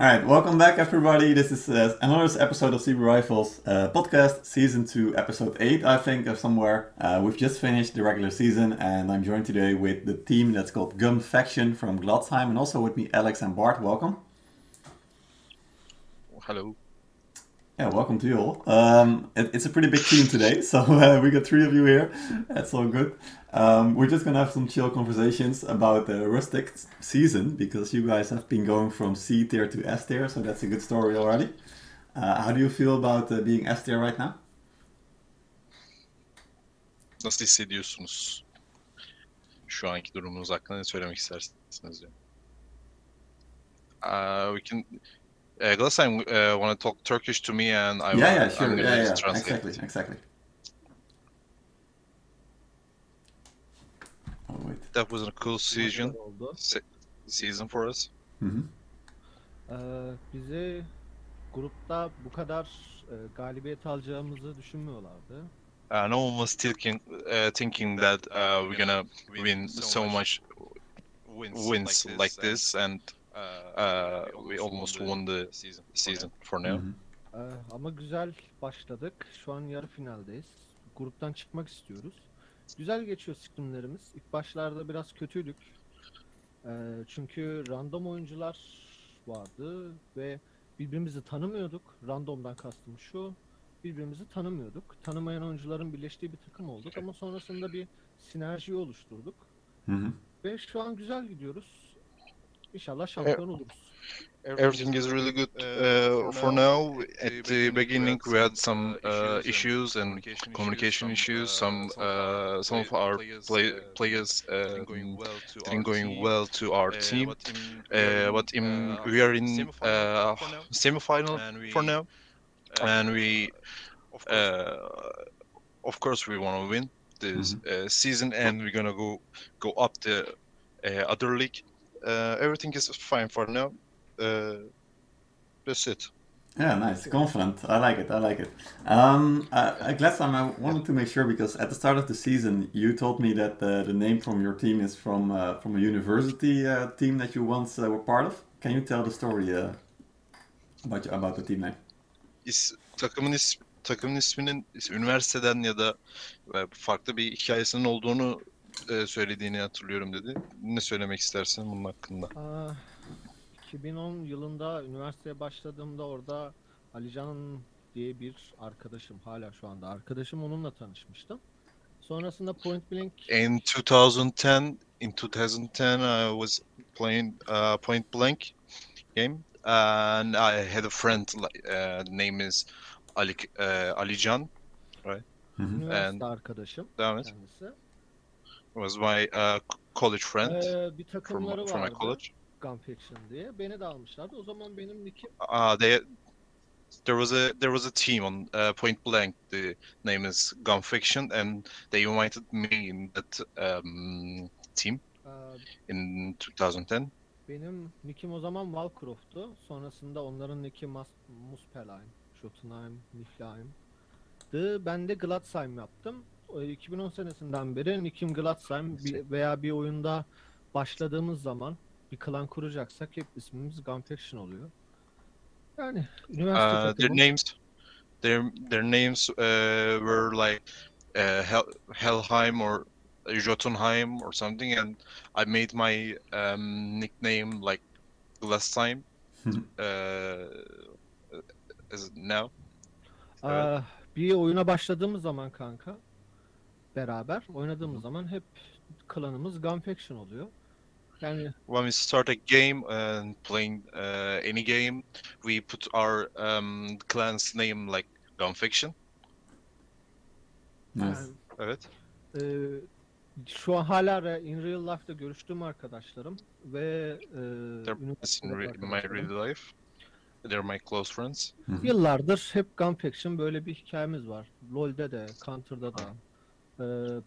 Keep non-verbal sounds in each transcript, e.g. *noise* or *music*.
All right, welcome back, everybody. This is uh, another episode of CB Rivals uh, podcast, season two, episode eight, I think, of somewhere. Uh, we've just finished the regular season, and I'm joined today with the team that's called Gum Faction from Gladsheim, and also with me, Alex and Bard. Welcome. Hello. Yeah, welcome to you all. Um, it, it's a pretty big team today, *laughs* so uh, we got three of you here. That's all good. Um, we're just gonna have some chill conversations about the Rustic season because you guys have been going from C tier to S tier, so that's a good story already. Uh, how do you feel about uh, being S tier right now? Nasıl hissediyorsunuz? Şu anki durumunuz hakkında ne söylemek istersiniz. Uh, we can. Uh, Glassheim uh, want to talk Turkish to me, and I yeah, will, yeah, sure, yeah, yeah, translate. exactly, exactly. Oh wait. That was a cool season se- season for us. Mhm. Ee, bize grupta bu kadar e, galibiyet alacağımızı düşünmüyorlardı. Uh, no one was thinking, uh, thinking that uh, we're gonna win so much wins like this, and uh, we almost won the season for now. Ee, ama güzel başladık. Şu an yarı finaldeyiz. Gruptan çıkmak istiyoruz. Güzel geçiyor scrimlerimiz. İlk başlarda biraz kötüydük. Ee, çünkü random oyuncular vardı ve birbirimizi tanımıyorduk. Randomdan kastım şu. Birbirimizi tanımıyorduk. Tanımayan oyuncuların birleştiği bir takım olduk ama sonrasında bir sinerji oluşturduk. Mhm. Ve şu an güzel gidiyoruz. İnşallah şampiyon oluruz. Everything is really good uh, for now. At the beginning, we had some uh, issues and communication issues. Some uh, some of our play, players uh, didn't going well to our team. Uh, but in, we are in uh, semi-final for now, and we, uh, of course, we want to win this uh, season, and we're gonna go go up the uh, other league. Uh, everything is fine for now. Uh, that's it. Yeah, nice. Confident. I like it. I like it. Um, uh, uh, Gladsheim, I wanted to make sure because at the start of the season, you told me that uh, the name from your team is from uh, from a university uh, team that you once uh, were part of. Can you tell the story uh, about about the team name? İs, takımın ismi takımın isminin is- üniversiteden ya da farklı bir hikayesinin olduğunu e, söylediğini hatırlıyorum dedi. Ne söylemek istersin bunun hakkında? Aa, 2010 yılında üniversiteye başladığımda orada Alican diye bir arkadaşım hala şu anda arkadaşım onunla tanışmıştım. Sonrasında Point Blank In 2010, in 2010, I was playing uh, Point Blank game, and I had a friend. like, Uh, name is Ali uh, Ali Can. Mhm. üniversite and- arkadaşım Devam et. kendisi. Was my uh, college friend Ee, bir from takımları from my vardı college. Gun Faction diye. Beni de almışlardı. O zaman benim nickim Uh, they there was a there was a team on uh, Point Blank. The name is Gun Fiction, and they invited me in that um, team Ee, in 2010. benim nickim o zaman Valcroft'tu. Sonrasında onların nicki Mas Muspelheim, Jotunheim, Niflheim'dı. Ben de Gladsheim yaptım. O 2010 senesinden beri nickim Gladsheim bir, veya bir oyunda başladığımız zaman bir klan kuracaksak hep ismimiz Gun Faction oluyor. Yani üniversite Uh, their names, their their names uh, were like uh, Hel Helheim or Jotunheim or something, and I made my um, nickname like Glasheim. Mhm. uh, as now. Aa, bir oyuna başladığımız zaman kanka beraber oynadığımız zaman hep klanımız Gun Faction oluyor. Yani when we start a game and playing uh, any game, we put our um, clan's name like Gun Fiction. Nice. yani, Evet. e, şu an hala in real life'da görüştüğüm arkadaşlarım ve e, They're in, re- in my real life. They're my close friends. Yıllardır hep Gun Faction böyle bir hikayemiz var. LoL'de de, Counter'da da,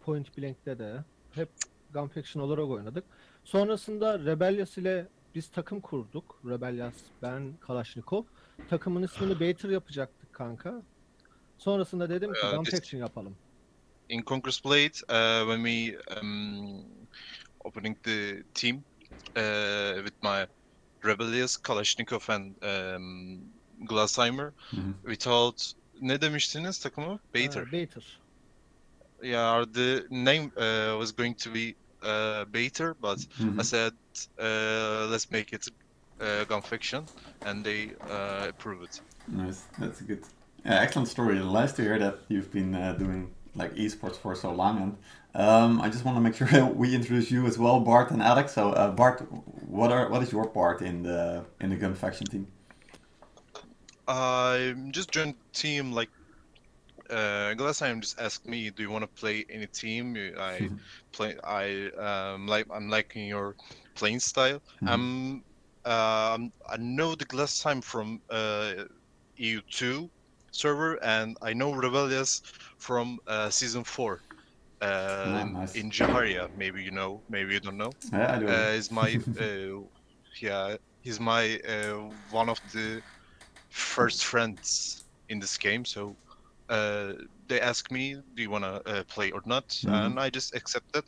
Point Blank'te de hep Gun Faction olarak oynadık. Sonrasında Rebellious ile biz takım kurduk. Rebellious, ben, Kalashnikov. Takımın ismini Bater yapacaktık kanka. Sonrasında dedim ki Ee, Gun biz- Faction yapalım. In Conquest Blade, uh, when we um, opening the team uh, with my Rebellious, Kalashnikov and um, Glassheimer. Mhm. Without ne demiştiniz takımı? Bater. Ee, Bater. Yeah, the name uh, was going to be uh, Bater, but Mhm. I said uh, let's make it uh, Gunfiction, and they uh, approve it. Nice, that's a good. Yeah, excellent story. Nice to hear that you've been uh, doing like esports for so long. And um, I just want to make sure *laughs* we introduce you as well, Bard and Alex. So, uh, Bard, what are what is your part in the in the gun faction team? I just joined team like uh, Gladsheim just asked me, "Do you want to play any team?" I *laughs* play. I um, like. I'm liking your playing style. Mhm. I'm. Um, I know the Glassheim from uh, EU2 server, and I know Rebellious from uh, season four. Uh, in- nice. in Jaharia, maybe you know, maybe you don't know. Yeah, I do. Uh, is my *laughs* uh, yeah, he's my uh, one of the first friends in this game. So uh, they asked me, "Do you wanna uh, play or not?" Mhm. And I just accept accepted.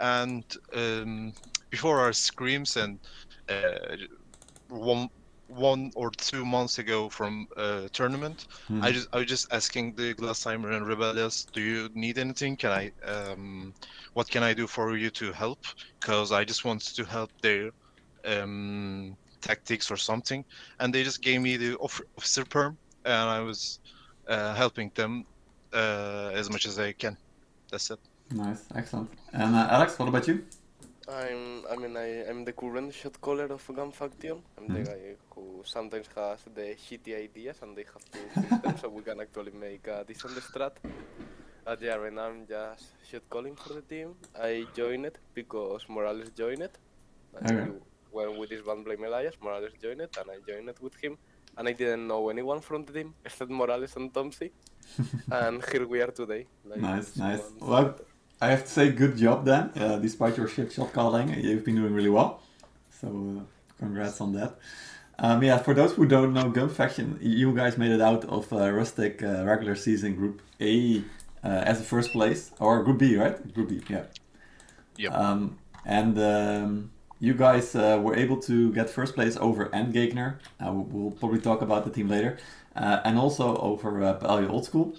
And um, before our scrims and uh, one one or two months ago from a tournament, Mhm. I just I was just asking the Gladsheimer and Rebellious, do you need anything? Can I um what can I do for you to help? Because I just want to help their um tactics or something. And they just gave me the off- officer perm and I was uh, helping them uh, as much as I can. That's it. Nice, excellent. And uh, Alex, what about you? I'm, I mean, I, I'm the current shot caller of Gun Faction. I'm the Mhm. guy who sometimes has the shitty ideas and they have to fix them so we can actually make a decent strat. At yeah, right now I'm just shot calling for the team. I joined it because Morales joined it. And Okay. he went with his band Blame Elias, Morales joined it, and I joined it with him. And I didn't know anyone from the team except Morales and Tomsy. *laughs* and here we are today. Like Nice, nice. months Well, later. I have to say, good job then. Uh, despite your shit shot calling, you've been doing really well. So, uh, congrats on that. Um, yeah, for those who don't know Gun Faction, you guys made it out of uh, Rustic uh, regular season Group A uh, as a first place, or Group B, right? Group B, yeah. Yep. Um, and um, you guys uh, were able to get first place over Endgegner. Uh, we'll, probably talk about the team later. Uh, and also over uh, Palio Old School,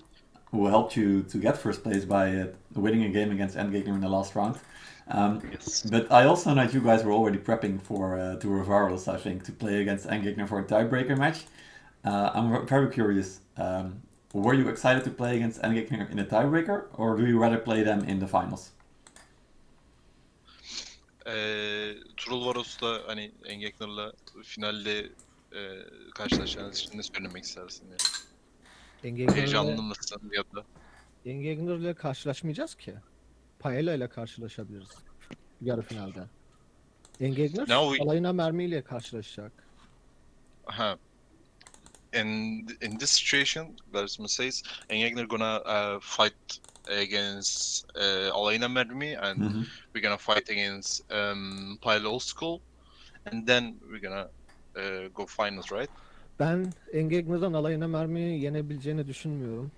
who helped you to get first place by uh, winning a game against Endgegner in the last round. Um, Yes. but I also know that you guys were already prepping for uh, Tour of I think, to play against Endgegner for a tiebreaker match. Uh, I'm very curious. Um, were you excited to play against Endgegner in a tiebreaker, or do you rather play them in the finals? Ee, Trul Varos'ta hani Engekner'la finalde e, karşılaşacağınız için ne söylemek istersin? Yani? Engegner'le Heyecanlı mısın ya da? Engegner'le karşılaşmayacağız ki. Paella ile karşılaşabiliriz yarı finalde. Engegner Now we- alayına mermiyle karşılaşacak. Ha. In in this situation, Garisma says, Engegner gonna uh, fight against uh, Alena Mermi, and Mhm. we're gonna fight against um, Pile School, and then we're gonna uh, go finals, right? Ben Engegner'dan alayına mermiyi yenebileceğini düşünmüyorum.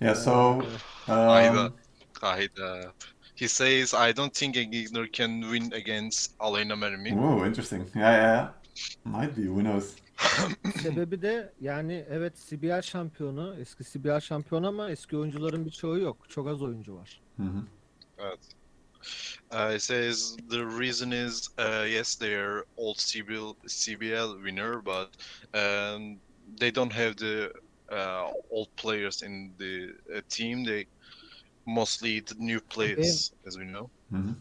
Yeah, so. Hayda. Um, Hayda. He says, I don't think Engegner can win against Alena Mermi. Oh, interesting. Yeah, yeah, yeah. Might be, who knows? Sebebi de yani evet CBL şampiyonu, eski CBL şampiyonu ama eski oyuncuların birçoğu yok. Çok az oyuncu var. Mhm. Evet. Uh, it says the reason is uh, yes they're old CBL CBL winner, but um, they don't have the uh, old players in the uh, team. They mostly the new players, as we know. Mhm.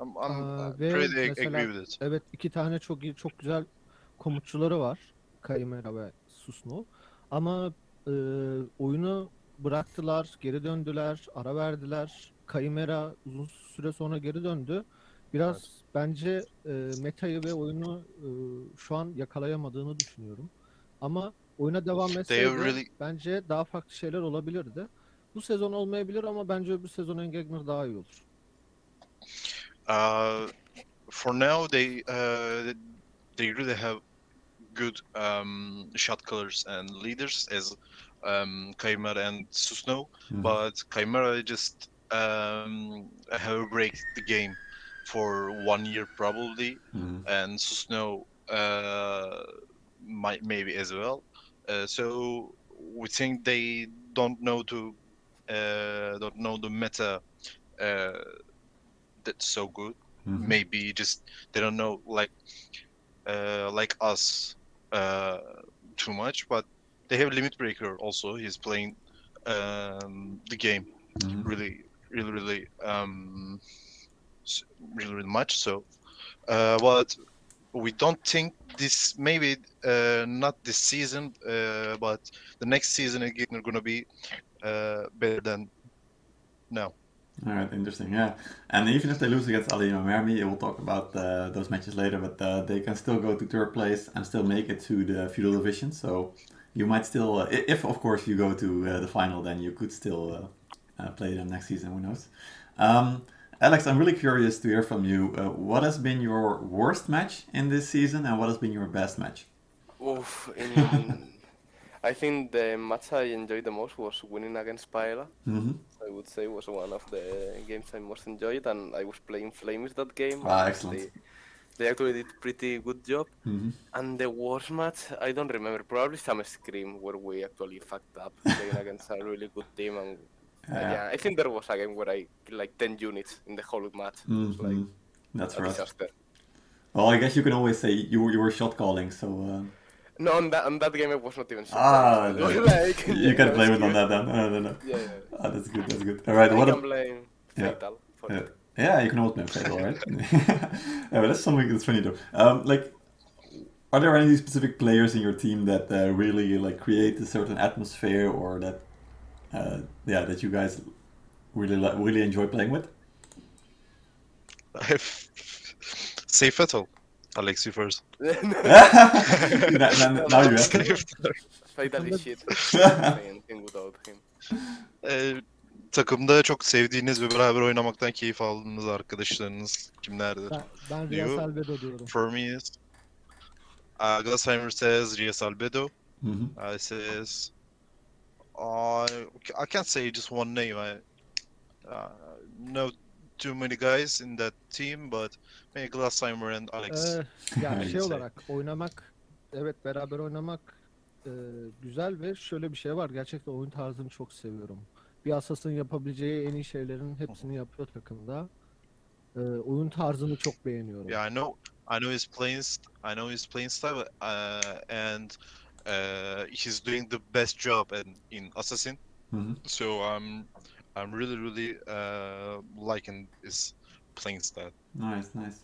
I'm, I'm Aa, uh, ve pretty mesela- agree with it. Evet iki tane çok iyi, çok güzel komutçuları var. Kaymera ve Susno. Ama e, oyunu bıraktılar, geri döndüler, ara verdiler. Kaymera uzun süre sonra geri döndü. Biraz bence e, metayı ve oyunu e, şu an yakalayamadığını düşünüyorum. Ama oyuna devam etseydi really- bence daha farklı şeyler olabilirdi. Bu sezon olmayabilir ama bence öbür sezon Engegner daha iyi olur. Uh, for now, they uh, they really have good um, shot callers and leaders as um, and Susno, Mhm. but Kaimara just um, have a break the game for one year probably, Mhm. and Susno uh, might maybe as well. Uh, so we think they don't know to uh, don't know the meta uh, that's so good. Mhm. Maybe just they don't know like uh, like us uh, too much, but they have limit breaker also. He's playing um, the game Mhm. really, really, really, um, really, really much. So, uh, but we don't think this maybe uh, not this season, uh, but the next season again are gonna be uh, better than now. All right, interesting. Yeah, and even if they lose against Ali and Mermi, we'll talk about uh, those matches later. But uh, they can still go to third place and still make it to the feudal division. So you might still, uh, if of course you go to uh, the final, then you could still uh, uh, play them next season. Who knows? Um, Alex, I'm really curious to hear from you. Uh, what has been your worst match in this season, and what has been your best match? Oof, in, *laughs* I think the match I enjoyed the most was winning against Paella. hmm I would say was one of the games I most enjoyed, and I was playing Flames that game. Ah, excellent. They, they actually did pretty good job. hmm And the worst match, I don't remember. Probably some scrim where we actually fucked up *laughs* playing against a really good team. And uh, Yeah. yeah, I think there was a game where I like 10 units in the whole match. Was like. That's right. disaster. Well, I guess you can always say you were, you were shot calling, so uh, No, on that, on that game I was not even sure. Ah, It was *laughs* like, you yeah, can no blame it on that then. No, no, no. Yeah, yeah. Ah, that's good. That's good. All right. I What? can ab- blame Yeah. Fatal for Yeah. it. Yeah, you can always blame Fatal, right? *laughs* yeah, but that's something that's funny though. Um, like, are there any specific players in your team that uh, really like create a certain atmosphere, or that, uh, yeah, that you guys really li- really enjoy playing with? I've *laughs* Say Fatal, Alex, you first. now, now, now you. Fatal is shit. I can't say anything without him. Ee, takımda çok sevdiğiniz ve beraber oynamaktan keyif aldığınız arkadaşlarınız kimlerdir? Ben, ben Diyor. Real Salvedo diyorum. For me, is uh, Glassheimer says Rias Albedo. Mhm. I says uh, I can't say just one name. I uh, know too many guys in that team, but maybe Glassheimer and Alex. Ee, yani *laughs* şey say. olarak oynamak, evet beraber oynamak e, güzel ve şöyle bir şey var. Gerçekten oyun tarzını çok seviyorum. Bir Assassin yapabileceği en iyi şeylerin hepsini yapıyor takımda. Ee, oyun tarzını çok beğeniyorum. Yeah, I know. I know his playing. st- I know his playing style, uh, and uh, he's doing the best job in, in Assassin. Mhm. So I'm, I'm really, really uh, liking his playing style. Nice, nice.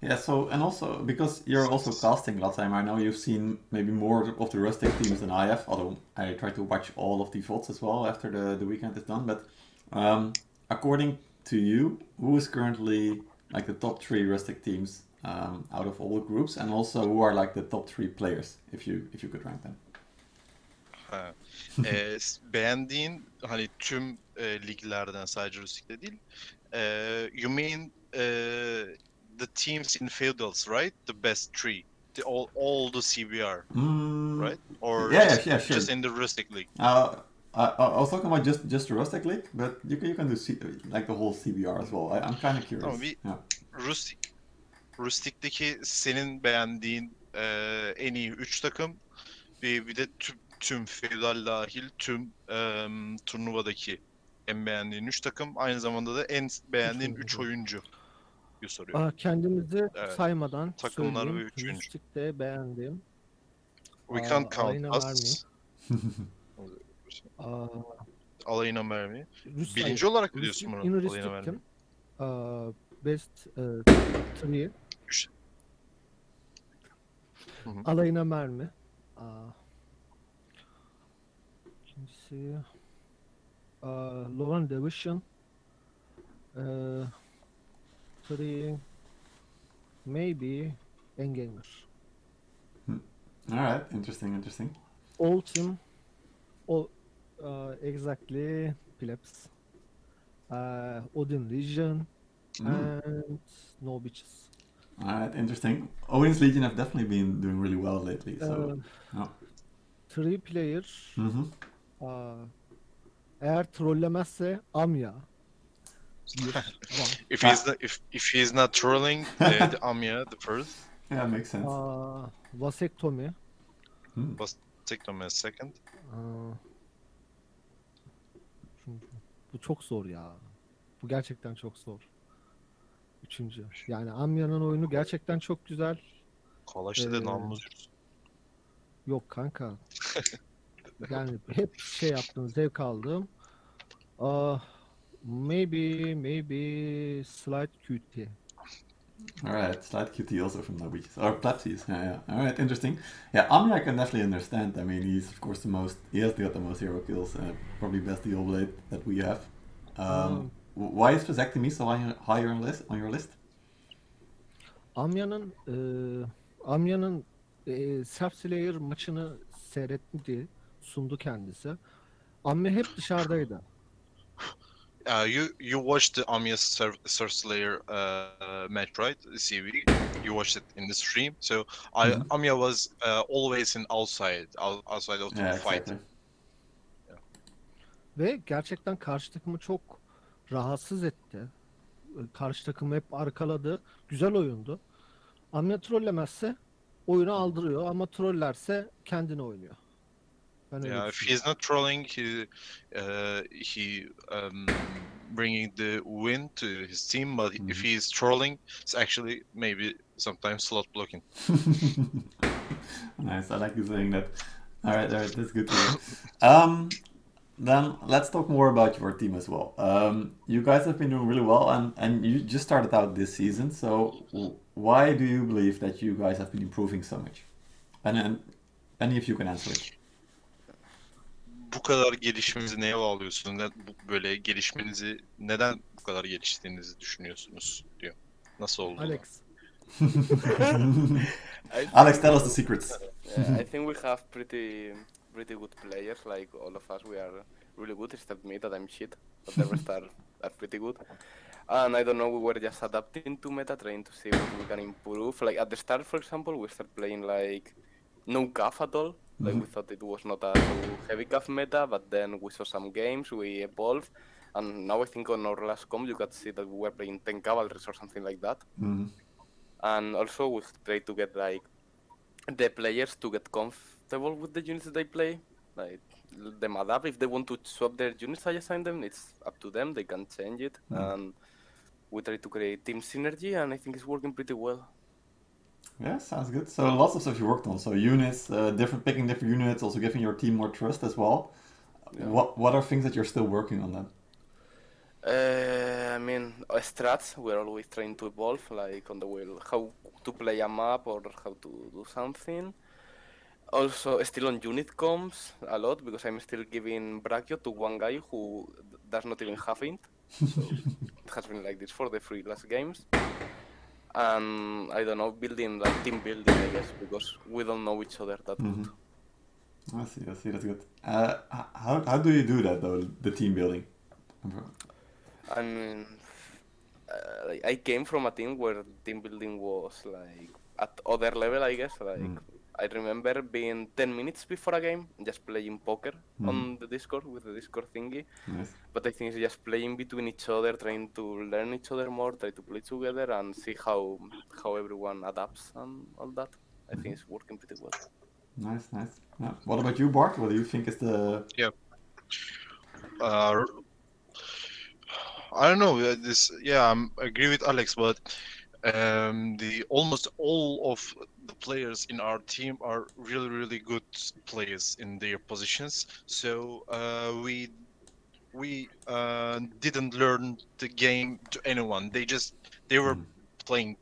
Yeah, so and also because you're also casting last time, I know you've seen maybe more of the rustic teams than I have. Although I try to watch all of the VODs as well after the, the weekend is done. But um, according to you, who is currently like the top three rustic teams um, out of all the groups, and also who are like the top three players, if you if you could rank them? *laughs* Ha. S- beğendiğin hani tüm e, liglerden sadece Rustik'te değil. e, you mean e, the teams in feudals, right? The best three, the, all all the CBR, Mm, right? Or Yeah, just, yeah, sure. just in the Rustic league. Uh, I, I was talking about just just the rustic league, but you can you can do C, like the whole CBR as well. I, I'm kind of curious. Tamam, bir- yeah. Rustik, Rustik'teki senin beğendiğin e, en iyi 3 takım bir, bir de tüm, tüm feudal dahil tüm e, turnuvadaki en beğendiğin 3 takım aynı zamanda da en beğendiğin 3 oyuncu soruyor. Aa, kendimizi Evet. saymadan Takımlar ve söyleyeyim. üçüncü. Mystic'te beğendiğim. We Aa, can't count Aleyna us. Aa, Aleyna Mermi. Rus Birinci olarak biliyorsun in bunu. Rustic Aleyna Mermi. kim? Aa, best e, three. Üç. Hı hı. Aleyna Mermi. Aa, ikincisi Lauren Division. Ee, three maybe Engamer. All right, interesting, interesting. All team all uh, exactly plebs. Uh, Odin Legion Mm. and no bitches. All right, interesting. Odin's Legion have definitely been doing really well lately. So, Uh, yeah. three player Mhm. uh, eğer trollemezse Amya. Bir. *laughs* If he's not, if if he's not trolling, uh, *laughs* the Amya the first. Yeah, makes sense. Aa, vasektomi. Hmm. A second. Çünkü bu çok zor ya. Bu gerçekten çok zor. Üçüncü. Yani Amya'nın oyunu gerçekten çok güzel. Kalaştı da Ee, namımız yürüsün. Yok kanka. *laughs* *laughs* Yani hep şey yaptım, zevk aldım. Ah, maybe, maybe slight QT. All right, Slide QT also from the witches or Plapsies. Yeah, yeah. All right, interesting. Yeah, Amir I can definitely understand. I mean, he's of course the most. He has got the most hero kills. Uh, probably best Dual Blade that we have. Um, Um, why is Vasectomy so high, higher on list on your list? Amya'nın e, Amya'nın e, Self Slayer maçını seyretti, sundu kendisi. Amya hep dışarıdaydı. *laughs* Uh, you you watched the Amiya Sur- Surf Slayer uh, match, right? CV. You watched it in the stream. So I Mhm. Amiya was uh, always in outside, out, outside of the Yeah, fight. exactly. Ve gerçekten karşı takımı çok rahatsız etti. E, Karşı takımı hep arkaladı. Güzel oyundu. Amya trollemezse oyunu aldırıyor ama trollerse kendine oynuyor. Yeah, if he's not trolling, he uh, he um, bringing the win to his team. But if Mhm. he's trolling, it's actually maybe sometimes slot blocking. *laughs* nice. I like you saying that. All right, all right, that's good. Um, then let's talk more about your team as well. Um, you guys have been doing really well, and and you just started out this season. So why do you believe that you guys have been improving so much? And and any of you can answer it. Bu kadar gelişmenizi neye bağlıyorsunuz? Ne, bu, böyle gelişmenizi neden bu kadar geliştiğinizi düşünüyorsunuz diyor. Nasıl oldu? Alex. *laughs* Alex, tell us the secrets. yeah, I think we have pretty pretty good players. Like all of us, we are really good. Except me, that I'm shit. But the rest are, are pretty good. And I don't know, we were just adapting to meta, trying to see what we can improve. Like at the start, for example, we started playing like no calf at all. Like we thought it was not a heavy cav meta, but then we saw some games, we evolved, and now I think on our last comp you could see that we were playing 10 cavalries or something like that. Mhm. And also we try to get like the players to get comfortable with the units they play. Like them adapt. If they want to swap their units I assign them, it's up to them. They can change it. Mm. And we try to create team synergy and I think it's working pretty well. Yeah, sounds good. So lots of stuff you worked on. So units, uh, different picking different units, also giving your team more trust as well. Yeah. What what are things that you're still working on then? Uh, I mean, uh, strats, we're always trying to evolve, like on the way, how to play a map or how to do something. Also, still on unit comms a lot because I'm still giving Brachio to one guy who does not even have int. So *laughs* it has been like this for the three last games. And I don't know, building like team building, I guess, because we don't know each other that Mhm. good. I see, I see, that's good. Uh, how, how do you do that though, the team building? I mean, uh, I came from a team where team building was like at other level, I guess. Like Mm. I remember being 10 minutes before a game, just playing poker Mm. on the Discord with the Discord thingy. Nice. But I think it's just playing between each other, trying to learn each other more, try to play together, and see how how everyone adapts and all that. I think it's working pretty well. Nice, nice. Yeah. What about you, Bard? What do you think is the Uh, I don't know. uh, This, yeah, I'm, I agree with Alex, but um, the almost all of the players in our team are really, really good players in their positions. So uh, we we uh, didn't learn the game to anyone. They just they were Mm. playing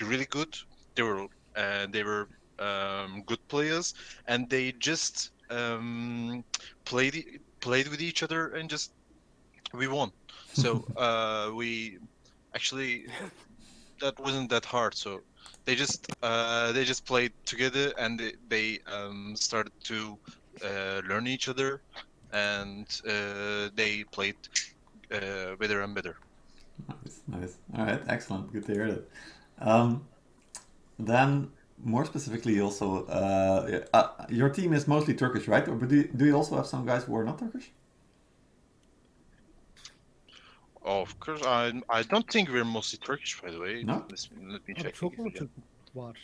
really good. They were uh, they were um, good players, and they just um, played played with each other and just we won. So *laughs* uh, we actually that wasn't that hard. So they just uh, they just played together and they, they um, started to uh, learn each other and uh, they played uh, better and better. Nice, nice. All right, excellent. Good to hear that. Um, then, more specifically, also, uh, uh, your team is mostly Turkish, right? Or do you, do you also have some guys who are not Turkish? Of course, I I don't think we're mostly Turkish, by the way. No? Let's, let me check. çok? Var.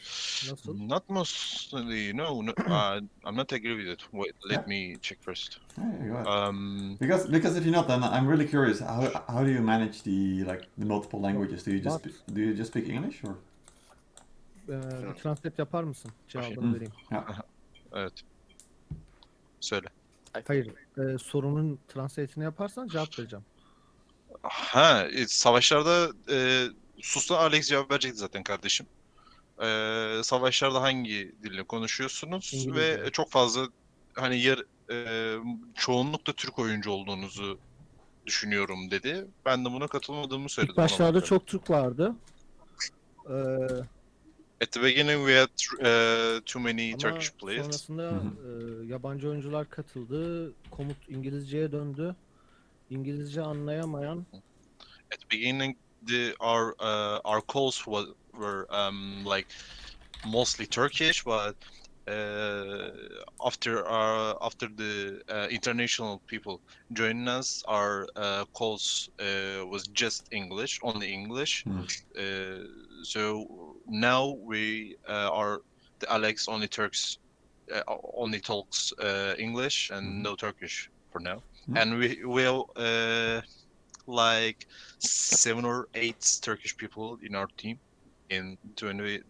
Nasıl? Not mostly. No, no *clears throat* uh, I'm not agree with it. Wait, let me check first. Yeah. Um, Because because if you're not, then I'm really curious. How how do you manage the like the multiple languages? Do you just What? do you just speak English or? Ee, bir translate yapar mısın? Cevabını Hı. vereyim. *laughs* evet. Söyle. I think Hayır. e, sorunun translate'ini yaparsan cevap vereceğim. Ha, e, savaşlarda e, Sus'tan Alex cevap verecekti zaten kardeşim. E, savaşlarda hangi dille konuşuyorsunuz İngilizce. ve çok fazla hani yer e, çoğunlukla Türk oyuncu olduğunuzu düşünüyorum dedi. Ben de buna katılmadığımı söyledim. İlk başlarda çok Türk vardı. Ee, At the beginning we had uh, too many ama Turkish players. sonrasında e, yabancı oyuncular katıldı. Komut İngilizceye döndü. İngilizce anlayamayan At the beginning the our uh, our calls was, were um, like mostly Turkish, but uh, after our after the uh, international people joining us, our uh, calls uh, was just English, only English. Hmm. Uh, so now we uh, are the Alex only Turks uh, only talks uh, English and Mhm. no Turkish for now, Hmm. and we will uh, like seven or eight Turkish people in our team in 20,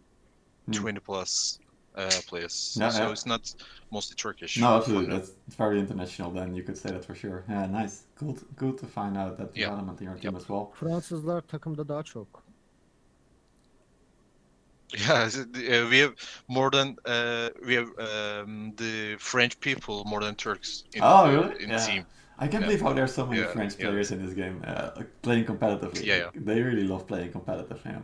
Hmm. 20 plus uh, players. Yeah, so yeah. it's not mostly Turkish. No, absolutely. That's very international. Then you could say that for sure. Yeah, nice. Good, good to find out that Yeah. development in your team Yep. as well. Fransızlar takımda daha çok. *laughs* Yeah, s- the- uh, we have more than uh, we have um, the French people more than Turks in, Oh, the- really? in Yeah. the team. I can't Yeah. believe how there's so many Yeah, French yeah. players in this game uh, playing competitively. Yeah, yeah. They really love playing competitive. Yeah.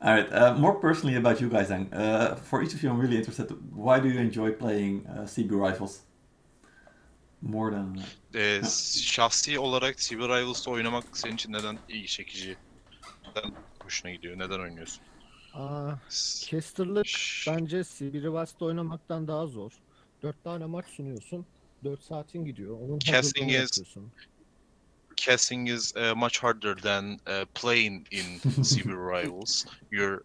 All right. Uh, more personally about you guys, then. Uh, for each of you, I'm really interested. Why do you enjoy playing uh, CB rifles more than? Uh, Ee, şahsi olarak Cyber Rivals'ta oynamak senin için neden ilgi çekici? Neden hoşuna gidiyor? Neden oynuyorsun? Aa, Ş- bence Sibir Rivas'ta oynamaktan daha zor. 4 tane maç sunuyorsun. 4 saatin gidiyor. Onun Casting is- yapıyorsun. Casting is uh, much harder than uh, playing in *laughs* Cyber Rivals. You're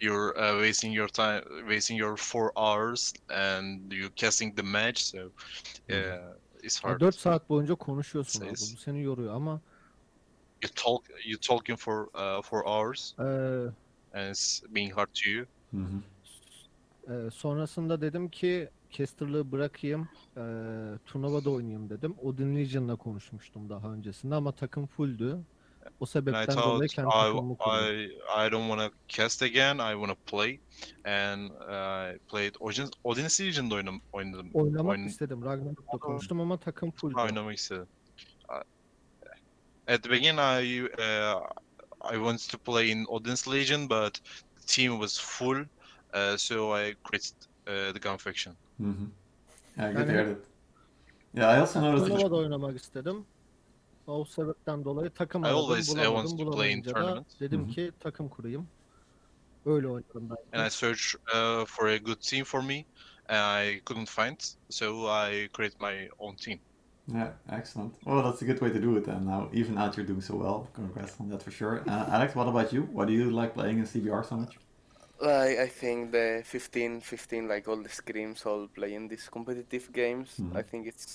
you're uh, wasting your time, wasting your four hours, and you casting the match. So uh, it's hard. 4 saat boyunca konuşuyorsun. Sayıs- Bu seni yoruyor ama You talk, you talking for uh, four hours, eee, and it's being hard to you. mhm. eee, sonrasında dedim ki Caster'lığı bırakayım. eee turnuvada oynayayım dedim. Odin Legion'la konuşmuştum daha öncesinde ama takım fulldü. O And I sebepten dolayı kendi I, takımımı kurdum. I I don't want to cast again. I want to play, and uh, I played Odin Odin Legion'da oynam oynadım. Oynamak Oyn- istedim. Ragnarok'la konuştum ama takım fulldü. Oynamak istedim. At the beginning, I uh, I wanted to play in Odin's Legion, but the team was full, uh, so I quit uh, the gun faction. Mhm. Yeah, good to Yani- hear that. Yeah, I also noticed. that- Turnuvada oynamak istedim. O sebepten dolayı takım I aradım, always, bulamadım. wanted to play in Bulamayınca da tournaments. dedim Hı hı. ki takım kurayım. Öyle oynadım ben. And I searched uh, for a good team for me, and I couldn't find, so I created my own team. Yeah, excellent. Well, that's a good way to do it. And now, even out, you're doing so well. Congrats on that for sure. Uh, Alex, what about you? Why do you like playing in CBR so much? Like I think the 15, 15, like all the scrims, all playing these competitive games. Mhm. I think it's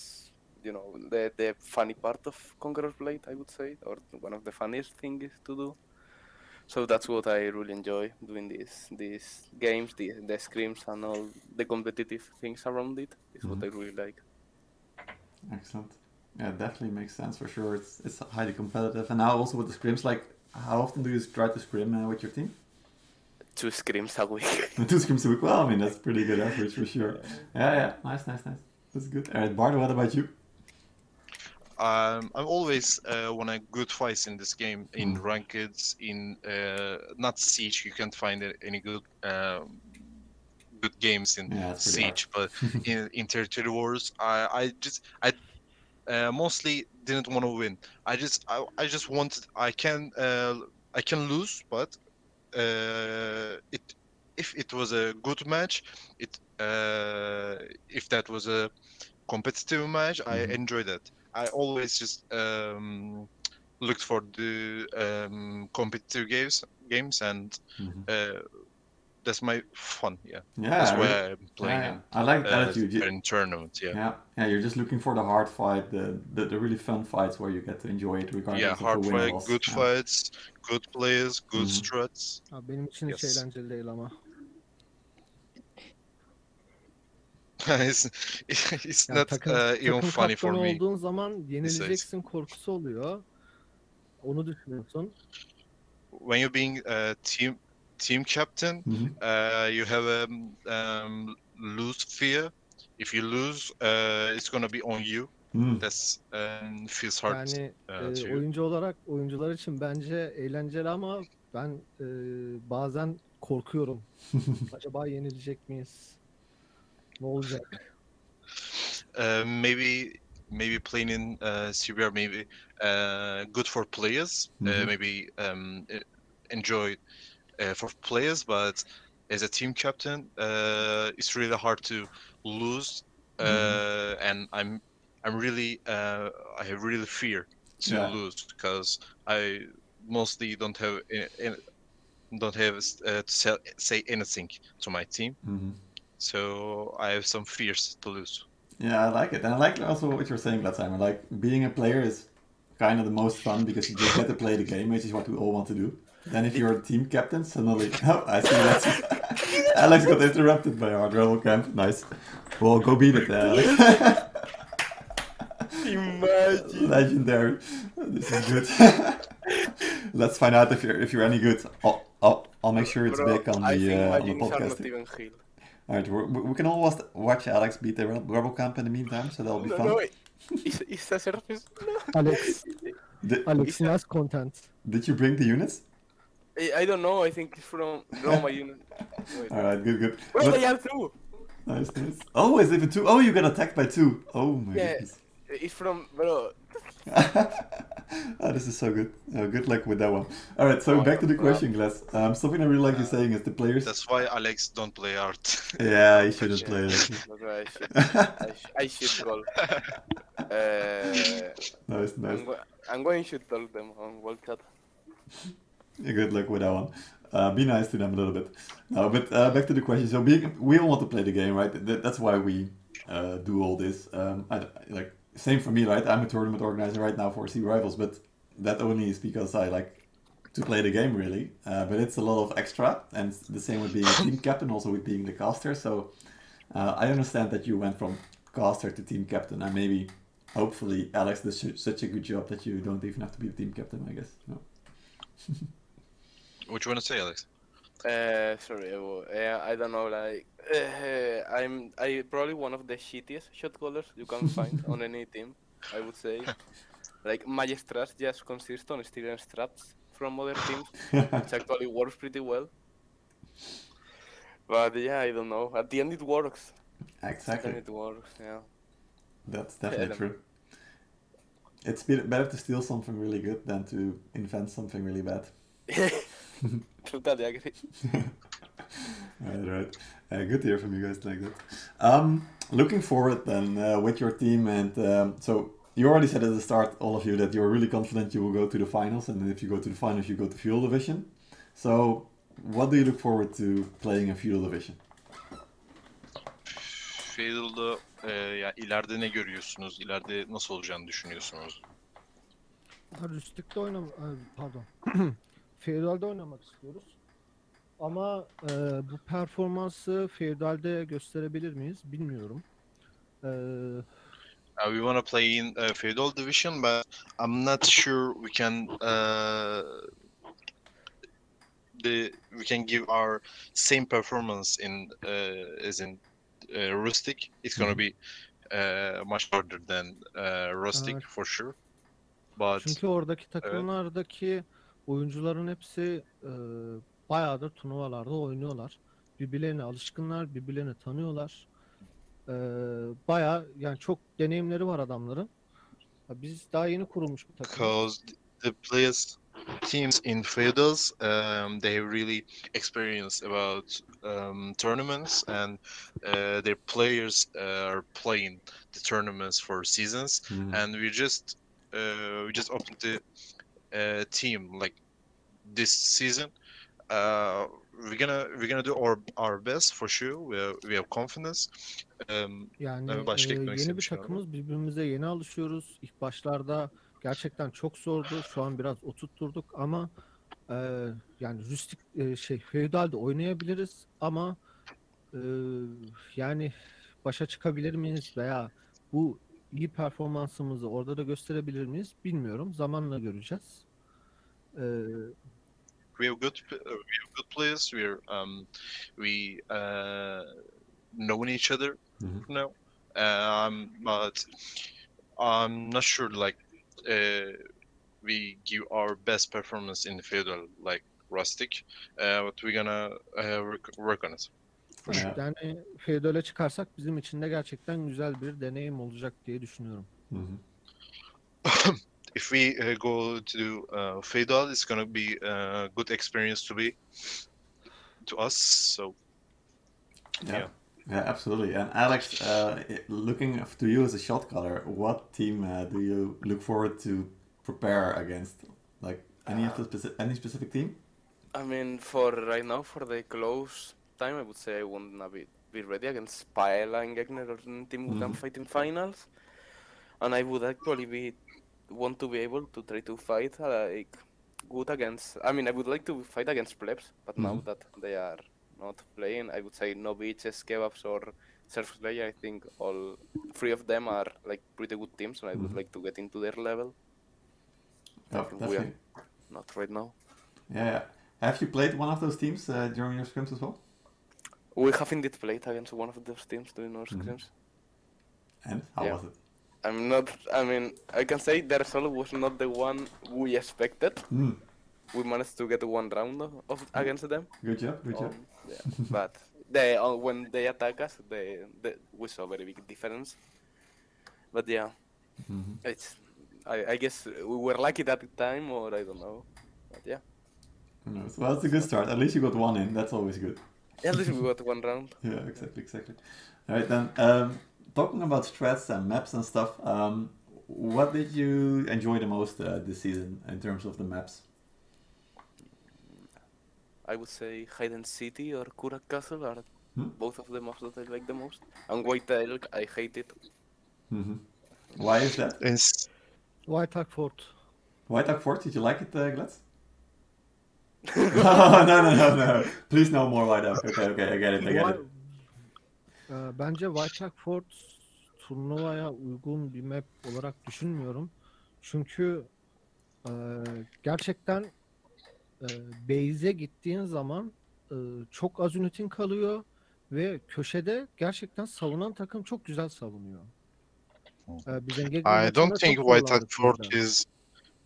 you know the the funny part of Conqueror Blade, I would say, or one of the funniest things to do. So that's what I really enjoy doing these these games, the the scrims and all the competitive things around it is what I really like. Excellent. Yeah, definitely makes sense for sure. It's it's highly competitive. And now also with the scrims, like how often do you try to scrim uh, with your team? Two scrims a week. *laughs* Two scrims a week. Well, I mean that's pretty good average for sure. Yeah, yeah, nice, nice, nice. That's good. All right, Bard, what about you? Um, I'm always uh, want a good fights in this game in Mm. rankeds in uh, not siege. You can't find any good um, good games in Yeah, it's pretty hard. siege, but *laughs* in, in territory wars, I I just I uh, mostly didn't want to win. I just I, I just wanted I can uh, I can lose, but uh, it if it was a good match, it uh, if that was a competitive match, I Mhm. enjoyed that. I always just um, looked for the um, competitive games games and Mhm. That's my fun. Yeah, Yeah, that's I why really- I'm playing yeah, in, I like that uh, attitude. You- in tournaments. Yeah, Yeah, yeah, you're just looking for the hard fight, the, the, the really fun fights where you get to enjoy it regardless yeah, of hard the fight, good Yeah. fights, good players, good Mhm. struts. Abi benim için hiç Yes. eğlenceli değil ama. it's it's Yani not takım, uh, even takım funny for me. olduğun zaman yenileceksin korkusu oluyor. Onu düşünüyorsun. When you're being a team team captain, Mhm. uh, you have a um, lose fear. If you lose, uh, it's gonna be on you. Mm. That's um, feels hard. Yani uh, e, to oyuncu olarak oyuncular için bence eğlenceli ama ben e, bazen korkuyorum. *laughs* Acaba yenilecek miyiz? Ne olacak? *laughs* uh, maybe maybe playing in uh, CBR maybe uh, good for players. Uh, Mhm. maybe um, e- enjoy uh, for players, but as a team captain, uh, it's really hard to lose. Uh, Mhm. and I'm I'm really uh, I have really fear to Yeah. lose because I mostly don't have a- a- don't have uh, to say, say anything to my team. Mhm. So I have some fears to lose. Yeah, I like it, and I like also what you're saying, Gladsheimer. Like being a player is kind of the most fun because you just get to play the game, which is what we all want to do. Then if you're a team captain, suddenly *laughs* oh, I see Alex. *laughs* Alex got interrupted by our rebel camp. Nice. Well, go beat it, Alex. *laughs* Imagine. Legendary. This is good. Let's find out if you're if you're any good. I'll I'll, I'll make sure it's Bro, big on I the think uh, on the Vikings are not podcast. even heal. All right, we're, we we can always watch Alex beat the Re- rebel camp in the meantime, so that'll be No, fun. no, is, is the surface? Alex, Did, Alex nice content. did you bring the units? I, I don't know, I think it's from Roma *laughs* unit. Wait. All right, good, good. Bro, But- they are two! Nice, nice. Oh, is it two? Oh, you got attacked by two. Oh my Yeah. goodness. It's from, bro. oh, *laughs* this is so good. Uh, good luck with that one. All right, so Oh, back to the question, Glass. Um, something I really like you saying is the players. That's why Alex don't play art. *laughs* Yeah, you shouldn't Yeah, play it. I should, I, sh- I should call. Uh, nice, nice. I'm, go- I'm going to tell them on World Chat. Good luck with that one. Uh, be nice to them a little bit. No, but uh, back to the question. So, being, we all want to play the game, right? That, that's why we uh, do all this. Um, I, like same for me, right? I'm a tournament organizer right now for CB Rivals, but that only is because I like to play the game, really. Uh, but it's a lot of extra, and the same with being a team captain, also with being the caster. So, uh, I understand that you went from caster to team captain, and maybe, hopefully, Alex does su- such a good job that you don't even have to be the team captain. I guess. No. *laughs* what you want to say, Alex? Uh, sorry, uh, uh, I don't know, like, uh, I'm I probably one of the shittiest shot callers you can *laughs* find on any team, I would say. Like, my strats just consist on stealing strats from other teams, which actually works pretty well. But yeah, I don't know. At the end, it works. At the exactly. end, it works, yeah. That's definitely then- true. It's better to steal something really good than to invent something really bad. *laughs* *laughs* totally agree. *laughs* Right, right. Uh, good to hear from you guys like that. Um, looking forward then uh, with your team, and um, so you already said at the start, all of you, that you're really confident you will go to the finals, and then if you go to the finals, you go to Feudal Division. So, what do you look forward to playing in Feudal Division? Field'da e, ya ileride ne görüyorsunuz? İleride nasıl olacağını düşünüyorsunuz? Ha, Rüstik'te oynam pardon. *clears throat* Feudal'de oynamak istiyoruz. Ama e, bu performansı Feudal'de gösterebilir miyiz bilmiyorum. E, Uh, we want to play in uh, Feudal Division, but I'm not sure we can uh, the we can give our same performance in uh, as in uh, Rustic. It's gonna be uh, much harder than uh, Rustic Evet. for sure. But çünkü oradaki takımlardaki oyuncuların hepsi e, bayağıdır turnuvalarda oynuyorlar. Birbirlerine alışkınlar, birbirlerini tanıyorlar. E, bayağı yani çok deneyimleri var adamların. Ya Biz daha yeni kurulmuş bir takım. because the players teams in feudals um, they really experience about um, tournaments and uh, their players uh, are playing the tournaments for seasons and we just uh, we just opened the uh, team like this season uh, we're gonna we're gonna do our our best for sure. We are, we have confidence. Um, Yani başka e, yeni bir şey var takımız birbirimize yeni alışıyoruz. İlk başlarda gerçekten çok zordu. Şu an biraz oturtturduk ama e, yani rüstik e, şey feudalde oynayabiliriz ama e, yani başa çıkabilir miyiz veya bu iyi performansımızı orada da gösterebilir miyiz bilmiyorum. Zamanla göreceğiz. E, we have good uh, we have good players. We're um, we uh, knowing each other Mhm. now. Um, but I'm not sure like uh, we give our best performance in the feudal like rustic. Uh, but we're gonna uh, work, work on it. For yani feudale çıkarsak bizim için de gerçekten güzel bir deneyim olacak diye düşünüyorum. *coughs* If we uh, go to uh, feudal, it's gonna be a good experience to be to us. So Yeah. Yeah. Yeah, absolutely. And Alex, uh, looking to you as a shot caller, what team uh, do you look forward to prepare against? Like any of the speci- any specific team? I mean, for right now, for the close time, I would say I wanna be, be ready against Paella and Gegner or team who can Mhm. fight in finals. And I would actually be want to be able to try to fight like good against. I mean, I would like to fight against plebs, but now Mhm. that they are not playing, I would say no beaches, kebabs, or Surf Slayer. I think all three of them are like pretty good teams, and I would Mhm. like to get into their level. Oh, we are-. Not right now. Yeah, yeah. Have you played one of those teams uh, during your scrims as well? We have indeed played against one of those teams during our Mhm. scrims. And how Yeah. was it? I'm not. I mean, I can say the result was not the one we expected. Hmm. We managed to get one round of, of against them. Good job. Good job. Um, yeah. but they uh, when they attack us, they, they we saw a very big difference. But yeah, Mhm. it's. I, I guess we were lucky that time, or I don't know. But yeah. Well, it's a good start. At least you got one in. That's always good. At least we got one round. Yeah, exactly, exactly. All right, then. Um, talking about strats and maps and stuff, um, what did you enjoy the most uh, this season in terms of the maps? I would say Hidden City or Kurak Castle are Hmm? both of the maps that I like the most. And White Elk, I hate it. hmm Why is that? it's White Hawk Fort. White Duck Fort, did you like it, uh, Glatz? No, no, no, no. Please no more White Duck. Okay, okay, I get it, I get it. Ee, Bence White Hawk Fort turnuvaya uygun bir map olarak düşünmüyorum. Çünkü e, gerçekten e, base'e gittiğin zaman e, çok az ünitin kalıyor ve köşede gerçekten savunan takım çok güzel savunuyor. Biz Engagement I don't think White Hawk Fort is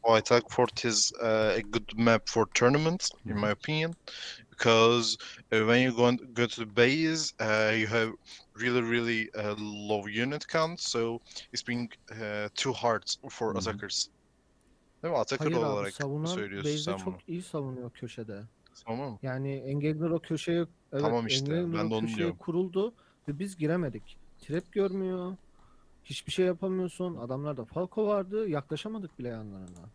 White Fort is uh, a good map for tournament, in my opinion, because uh, when you go go to the base, uh, you have really really uh, low unit count, so it's being uh, too hard for Mhm. attackers. Değil mi? Attacker Hayır abi olarak savunan söylüyorsun base'de sen bunu. çok iyi savunuyor köşede. Tamam? Yani Engagement o köşeye evet Tamam işte, ben de onu köşeye diyorum. kuruldu ve biz giremedik. Trap görmüyor. Hiçbir şey yapamıyorsun. Adamlarda Falco vardı. Yaklaşamadık bile yanlarına.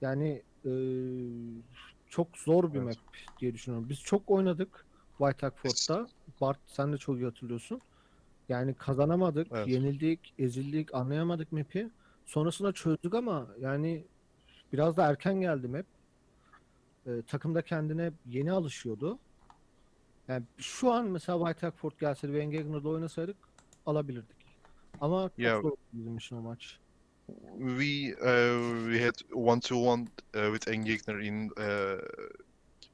Yani eee, çok zor bir Evet. map diye düşünüyorum. Biz çok oynadık White Hawk Fort'ta. Bart sen de çok iyi hatırlıyorsun. Yani kazanamadık, Evet. yenildik, ezildik, anlayamadık map'i. Sonrasında çözdük ama yani biraz da erken geldi map. Ee, takım da kendine yeni alışıyordu. Yani şu an mesela White Hawk Fort gelseydi ve Engagner'da oynasaydık alabilirdik. Ama çok Ya- zor bizim için o maç. We uh, we had one to one uh, with Endgegner in uh,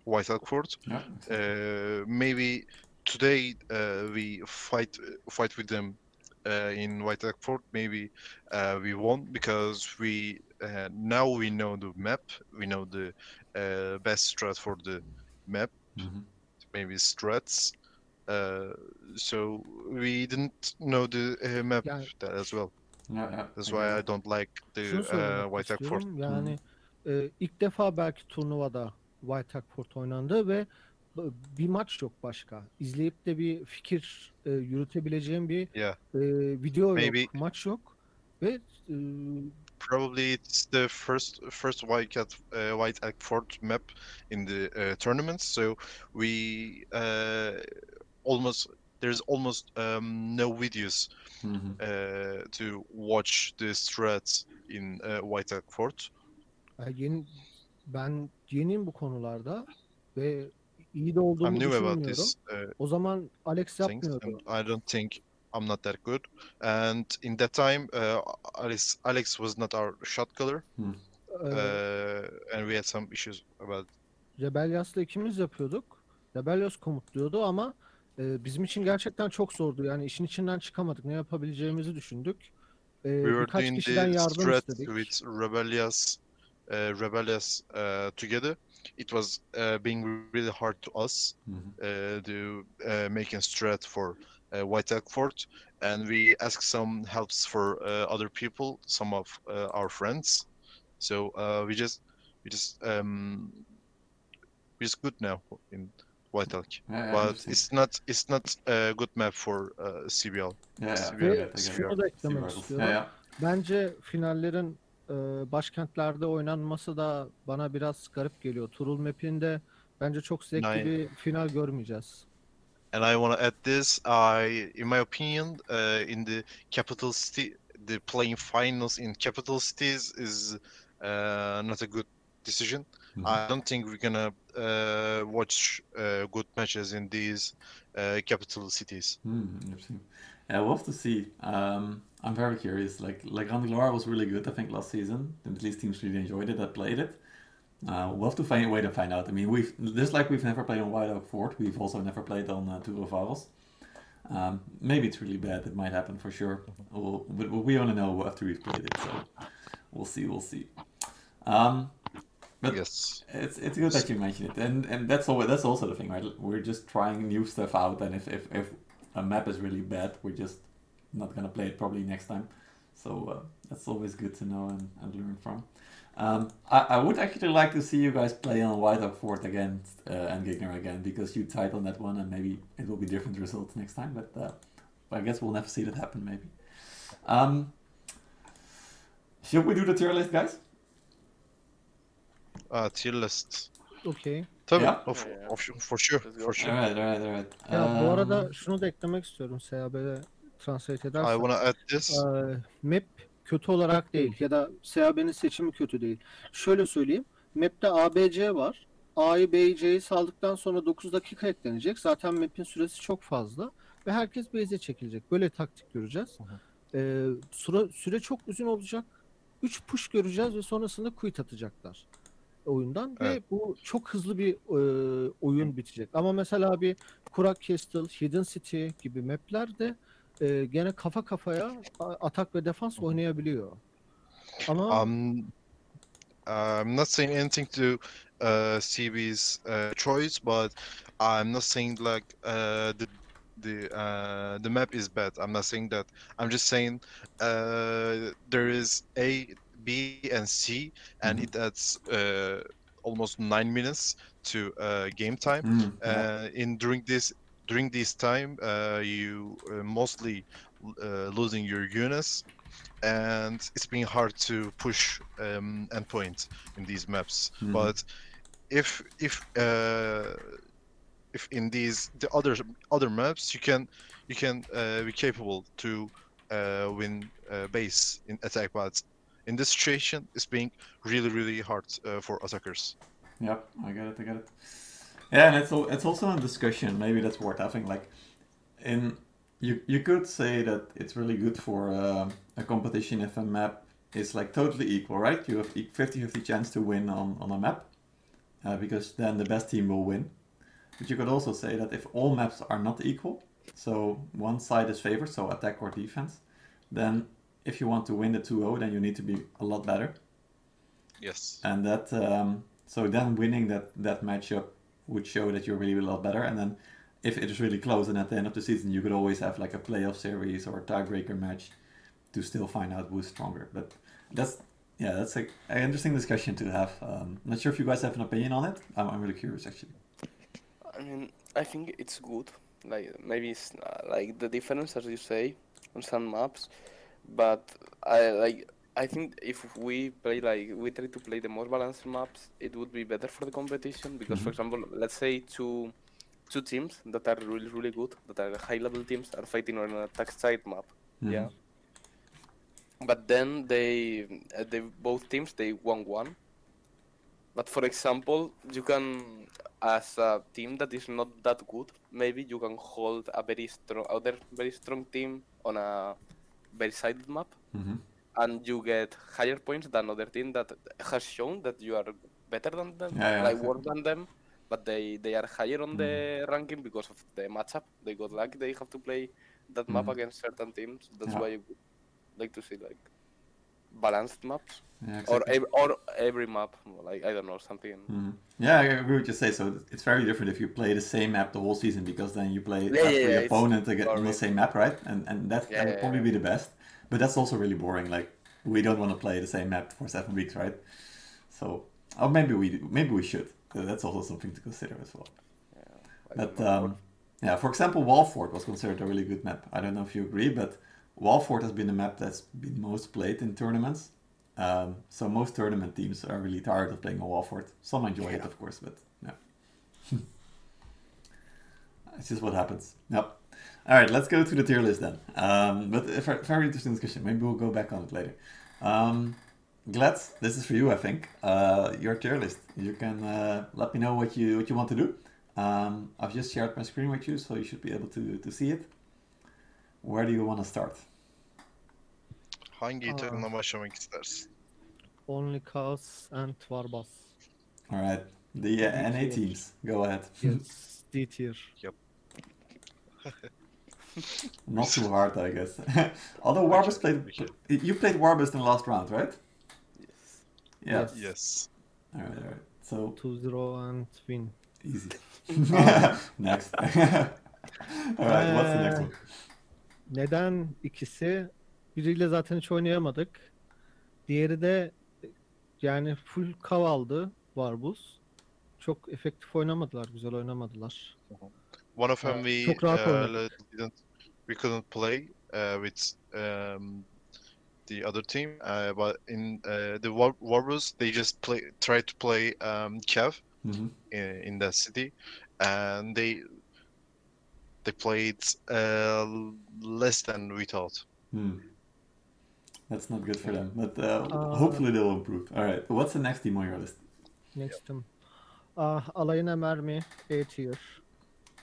White Hawk Fort. Yeah. Uh, maybe today uh, we fight fight with them uh, in White Hawk Fort. Maybe uh, we won because we uh, now we know the map. We know the uh, best strat for the map. Mhm. Maybe strats. Uh, so we didn't know the uh, map Yani- that as well. Yeah. That's why I don't like the Şunu uh, söylemek White Hawk Fort. istiyorum. Yani e, ilk defa belki turnuvada White Hawk Fort oynandı ve b- bir maç yok başka. İzleyip de bir fikir e, yürütebileceğim bir Yeah. e, video Maybe- yok, maç yok ve e, probably it's the first first White Cat uh, White Egg Fort map in the uh, tournament. So we uh, almost there's almost um, no videos Mhm. uh, to watch the strats in uh, White Egg Fort. E, yeni, ben yeniyim bu konularda ve iyi de olduğumu I'm new about this uh, O zaman Alex yapmıyordu. I don't think I'm not that good. And in that time, uh, Alex Alex was not our shot caller, Ee, uh, and we had some issues about. Rebellios'la ikimiz yapıyorduk. Rebellios komutluyordu ama e, bizim için gerçekten çok zordu. Yani işin içinden çıkamadık. Ne yapabileceğimizi düşündük. E, We were birkaç doing kişiden the yardım strat istedik. with Rebellious, uh, Rebellious uh, together. It was uh, being really hard to us uh, to uh, make a strat for uh, White Egg Fort, and we asked some helps for uh, other people, some of uh, our friends. So uh, we just we just um, we're just good now in White Elk, Yeah, but it's not it's not a good map for uh, CBL. Yeah, Ve it. şunu da eklemek istiyorum. Yeah, yeah. Bence finallerin e, başkentlerde oynanması da bana biraz garip geliyor. Turul Map'inde bence çok zevkli Nine. bir final görmeyeceğiz. And I want to add this. I, in my opinion, uh, in the capital city, the playing finals in capital cities is uh, not a good decision. Mhm. I don't think we're gonna uh, watch uh, good matches in these uh, capital cities. Hmm, interesting. Yeah, we'll have to see. Um, I'm very curious. Like, like Randelora was really good, I think, last season. And at least teams really enjoyed it that played it. Uh, we'll have to find a way to find out. I mean, we've just like we've never played on White Oak Fort, we've also never played on uh, Turo Varos. Um, maybe it's really bad. It might happen for sure. We'll, but we only know after we've played it, so we'll see. We'll see. Um, But- yes. it's it's good that you mention it, and and that's all. That's also the thing, right? We're just trying new stuff out, and if if, if a map is really bad, we're just not gonna play it probably next time. So uh, that's always good to know and, and learn from. Um, I, I would actually like to see you guys play on White Oak Fort against uh, and Gigner again because you tied on that one, and maybe it will be different results next time. But uh, I guess we'll never see that happen. Maybe. Um, should we do the tier list, guys? Uh, tier list. Okey. Tabii, Yeah. of, of, for sure, for sure. Alright, alright, alright. Ya bu Um, arada şunu da eklemek istiyorum SAB'de translate I edersen. wanna add this. Ee, map kötü olarak değil ya da SAB'nin seçimi kötü değil. Şöyle söyleyeyim. Map'te ABC var. A'yı B'yi C'yi saldıktan sonra 9 dakika eklenecek. Zaten map'in süresi çok fazla. Ve herkes base'e çekilecek. Böyle taktik göreceğiz. Ee, süre, süre çok uzun olacak. 3 push göreceğiz ve sonrasında quit atacaklar oyundan ve Evet. bu çok hızlı bir e, oyun bitecek. Ama mesela bir Kurak Castle, Hidden City gibi maplerde e, gene kafa kafaya atak ve defans oynayabiliyor. Ama Um, I'm not saying anything to uh, CB's uh, choice, but I'm not saying like uh, the the uh, the map is bad. I'm not saying that. I'm just saying uh, there is A, B, and C, and Mhm. it adds uh, almost nine minutes to uh, game time. mm. Uh, in during this during this time, uh, you uh, mostly uh, losing your units, and it's been hard to push um, endpoint in these maps. Mhm. But if if uh, if in these the other other maps, you can you can uh, be capable to uh, win uh, base in attack. But in this situation, it's being really really hard uh, for attackers. Yep, I get it. I get it. Yeah, and it's it's also a discussion. Maybe that's worth having. Like, in you you could say that it's really good for uh, a competition if a map is like totally equal, right? You have e- 50-50 chance to win on on a map, uh, because then the best team will win. But you could also say that if all maps are not equal, so one side is favored, so attack or defense, then if you want to win the 2-0, then you need to be a lot better Yes. and that um, so then winning that that matchup would show that you're really a lot better and then if it is really close and at the end of the season you could always have like a playoff series or a tiebreaker match to still find out who's stronger but that's yeah that's a, an interesting discussion to have um, not sure if you guys have an opinion on it i'm, I'm really curious actually I mean, I think it's good. Like maybe it's uh, like the difference, as you say, on some maps. But I like I think if we play like we try to play the most balanced maps, it would be better for the competition because, for example, let's say two two teams that are really really good, that are high level teams, are fighting on an attack side map. Yeah. But then they uh, they both teams they won one. But for example, you can as a team that is not that good, maybe you can hold a very strong other very strong team on a very sided map hmm and you get higher points than other team that has shown that you are better than them, Yeah, like worse than them, but they they are higher on the ranking because of the matchup. They got lucky. They have to play that map Mhm. against certain teams. That's why you like to see like balanced maps Yeah, or exactly. ev- or every map. Like I don't know something. Mhm. Yeah, I agree with you say. So it's very different if you play the same map the whole season because then you play Yeah, every yeah, opponent again on the same map, right? And and that, Yeah, would probably be the best. But that's also really boring. Like we don't want to play the same map for seven weeks, right? So, or maybe we do- maybe we should. That's also something to consider as well. But um, yeah, for example, Walford was considered a really good map. I don't know if you agree, but Walford has been the map that's been most played in tournaments. Um, so most tournament teams are really tired of playing on Walford. Some enjoy it, of course, but yeah, *laughs* it's just what happens. Yep. All right, let's go to the tier list then. Um, but a very interesting discussion. Maybe we'll go back on it later. Um, Glad, this is for you, I think. Uh, your tier list. You can uh, let me know what you what you want to do. Um, I've just shared my screen with you, so you should be able to, to see it. Where do you want to start? Hangi takımla başlamak istersin? Only Chaos and Warbas. All right, the uh, NA teams. Go ahead. Yes, D tier. *laughs* Not too hard, I guess. *laughs* Although Warbus played, you played Warbus in the last round, right? yes. Yeah. Yes. Yes. All right, all right. So 2-0 and win. easy. *laughs* next. all right, what's the next Uh, one? Neden ikisi? Biriyle zaten hiç oynayamadık. Diğeri de yani full kav aldı Warbus. Çok efektif oynamadılar, güzel oynamadılar. One of them we çok rahat uh, didn't we couldn't play uh, with um, the other team, uh, but in uh, the War- Warbus they just play tried to play um, Kev hmm in, in that city, and they they played uh, less than we thought. Hmm. That's not good for them, but uh, Uh, hopefully they'll improve. All right, what's the next team on your list? Next'im. Ah, alayına mermi A tier.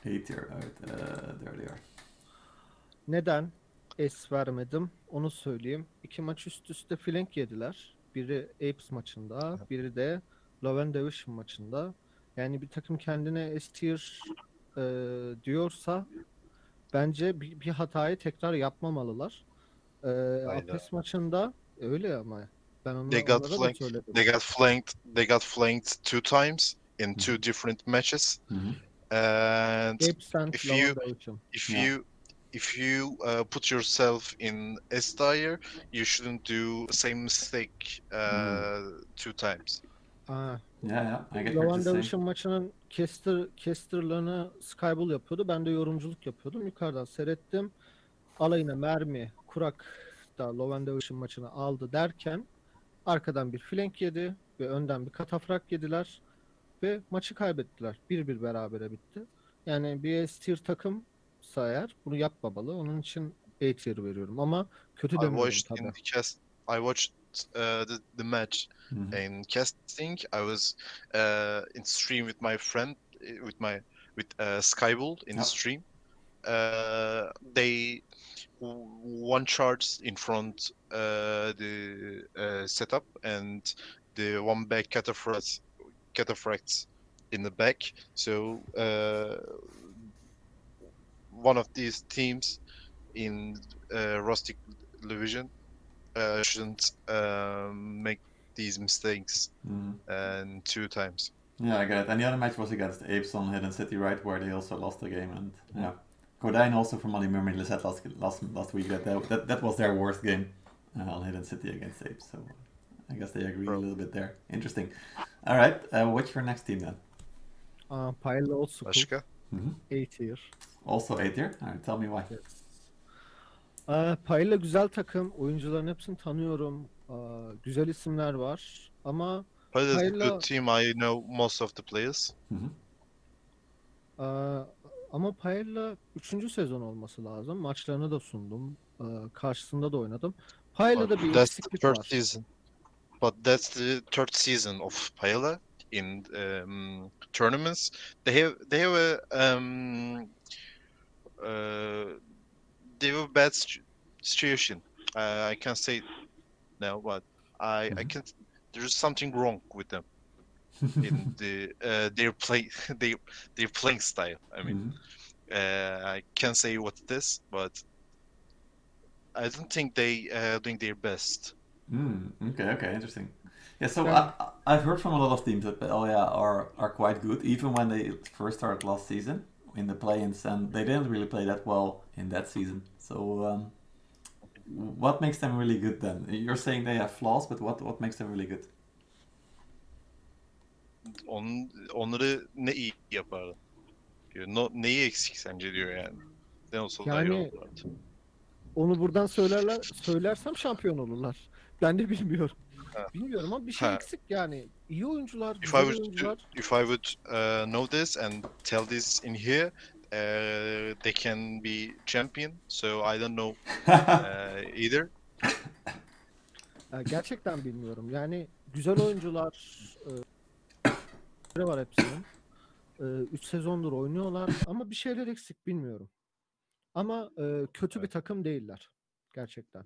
A tier. All right, uh, there they are. Neden S vermedim onu söyleyeyim. İki maç üst üste flank yediler. Biri Apes maçında, biri de Loven Division maçında. Yani bir takım kendine S tier e, diyorsa bence bir, bir hatayı tekrar yapmamalılar. E, Apes maçında öyle ama ben onu They got onlara da flanked. söyledim. They got flanked. They got flanked two times in two different matches, Mhm. and if you- if Yeah. you if you uh, put yourself in S tier, you shouldn't do same mistake uh, two times. Aa, Yeah, yeah, I get what Lovan you're saying. Division maçının caster, casterlarını Skyball yapıyordu. Ben de yorumculuk yapıyordum. Yukarıdan seyrettim. Alayına mermi, kurak da Lovan Division maçını aldı derken arkadan bir flank yedi ve önden bir katafrak yediler ve maçı kaybettiler. 1-1 berabere bitti. Yani bir S tier takımsa eğer bunu yapmamalı. Onun için A tier veriyorum ama kötü I demiyorum watched tabii. in the cast. I watched uh, the the match Mhm. in casting. I was uh, in stream with my friend, uh, with my with uh, Skybull in Yeah. the stream. Uh, they one charge in front uh, the uh, setup and the one back cataphracts cataphracts in the back. So uh, one of these teams in uh, Rustic Division uh, shouldn't um, make these mistakes Mhm. and two times. Yeah, I get it. And the other match was against Apes on Hidden City, right, where they also lost the game. And yeah, Cordijn also from Money Mermaid said last last last week that that, that, that was their worst game uh, on Hidden City against Apes. So I guess they agree a little bit there. Interesting. All right, uh, what's your next team then? Aa, Pile Old School, Başka? Mhm. A tier. Also A tier. All right, tell me why. Ee, Paella güzel takım. Oyuncuların hepsini tanıyorum. Aa, güzel isimler var ama But it's a Hayırlı- good team. I know most of the players. Hı hı. aa, ama Paella 3. sezon olması lazım. Maçlarını da sundum. Aa, karşısında da oynadım. Paella'da But bir that's the eksiklik third var. season. But that's the third season of Paella in um, tournaments. They have they have a um, uh, they have a bad situ- situation. Uh, I can't say now, but I I Mhm. can't. There's something wrong with them in the uh, their play *laughs* their their playing style. I mean. Mhm. Uh, I can't say what it is, but I don't think they uh, doing their best. Mm, okay, okay, interesting. Yeah, so Yeah. I, I- I've heard from a lot of teams that Paella are are quite good, even when they first started last season in the play-ins, and they didn't really play that well in that season. So, um, what makes them really good then? You're saying they have flaws, but what what makes them really good? On, onları ne iyi yapardı? Diyor. No, neyi eksik sence diyor yani. Ne olsa daha iyi Yani- olurlardı. Onu buradan söylerler söylersem şampiyon olurlar. Ben de bilmiyorum. Ha. Bilmiyorum ama bir şey Ha. eksik yani. İyi oyuncular, If güzel I would oyuncular. if I would uh, know this and tell this in here, uh, they can be champion. So I don't know uh, either. *laughs* Gerçekten bilmiyorum. Yani güzel oyuncular e, var hepsinin. 3 sezondur oynuyorlar ama bir şeyler eksik bilmiyorum. Ama e, kötü bir takım değiller. Gerçekten.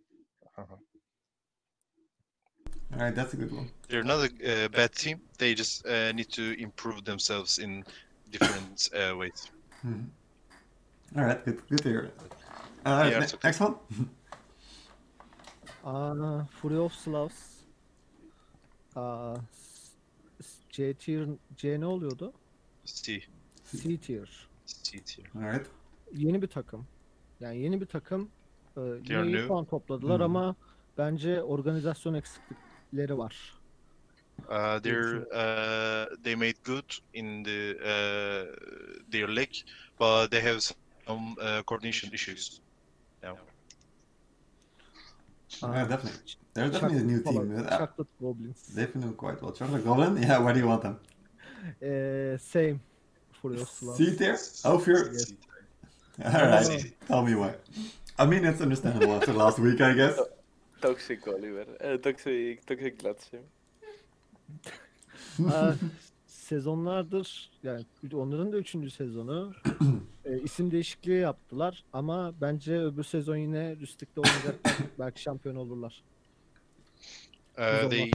Alright, that's a good one. They're not a uh, bad team. They just uh, need to improve themselves in different uh, ways. Mhm. Alright, good, good to hear. Uh, Yeah, ne- okay. next one. *laughs* Aa, Fury of Slavs. S- C tier C ne oluyordu? C, C tier. C tier. Alright. Yeni bir takım. Yani yeni bir takım. They yine iyi new. puan topladılar Hmm. ama bence organizasyon eksiklikleri var. Uh, they're uh, they made good in the uh, their league, but they have some uh, coordination issues. Yeah, definitely. They're definitely a new team. Uh, Chocolate Goblins. They've been doing quite well. Chocolate Goblin? Yeah, where do you want them? Ee, same. Fury of Slavs. C tier? Oh, if you're... Yes. Alright, tell me why. I mean, it's understandable after last week, I guess. Toxic Oliver. Eh, toxic, toxic Lazio. Aa, sezonlardır yani onların da üçüncü sezonu. *clears throat* Ee, isim değişikliği yaptılar ama bence öbür sezon yine Rüstik'te oynayacaklar. *clears throat* Belki şampiyon olurlar. Uh, they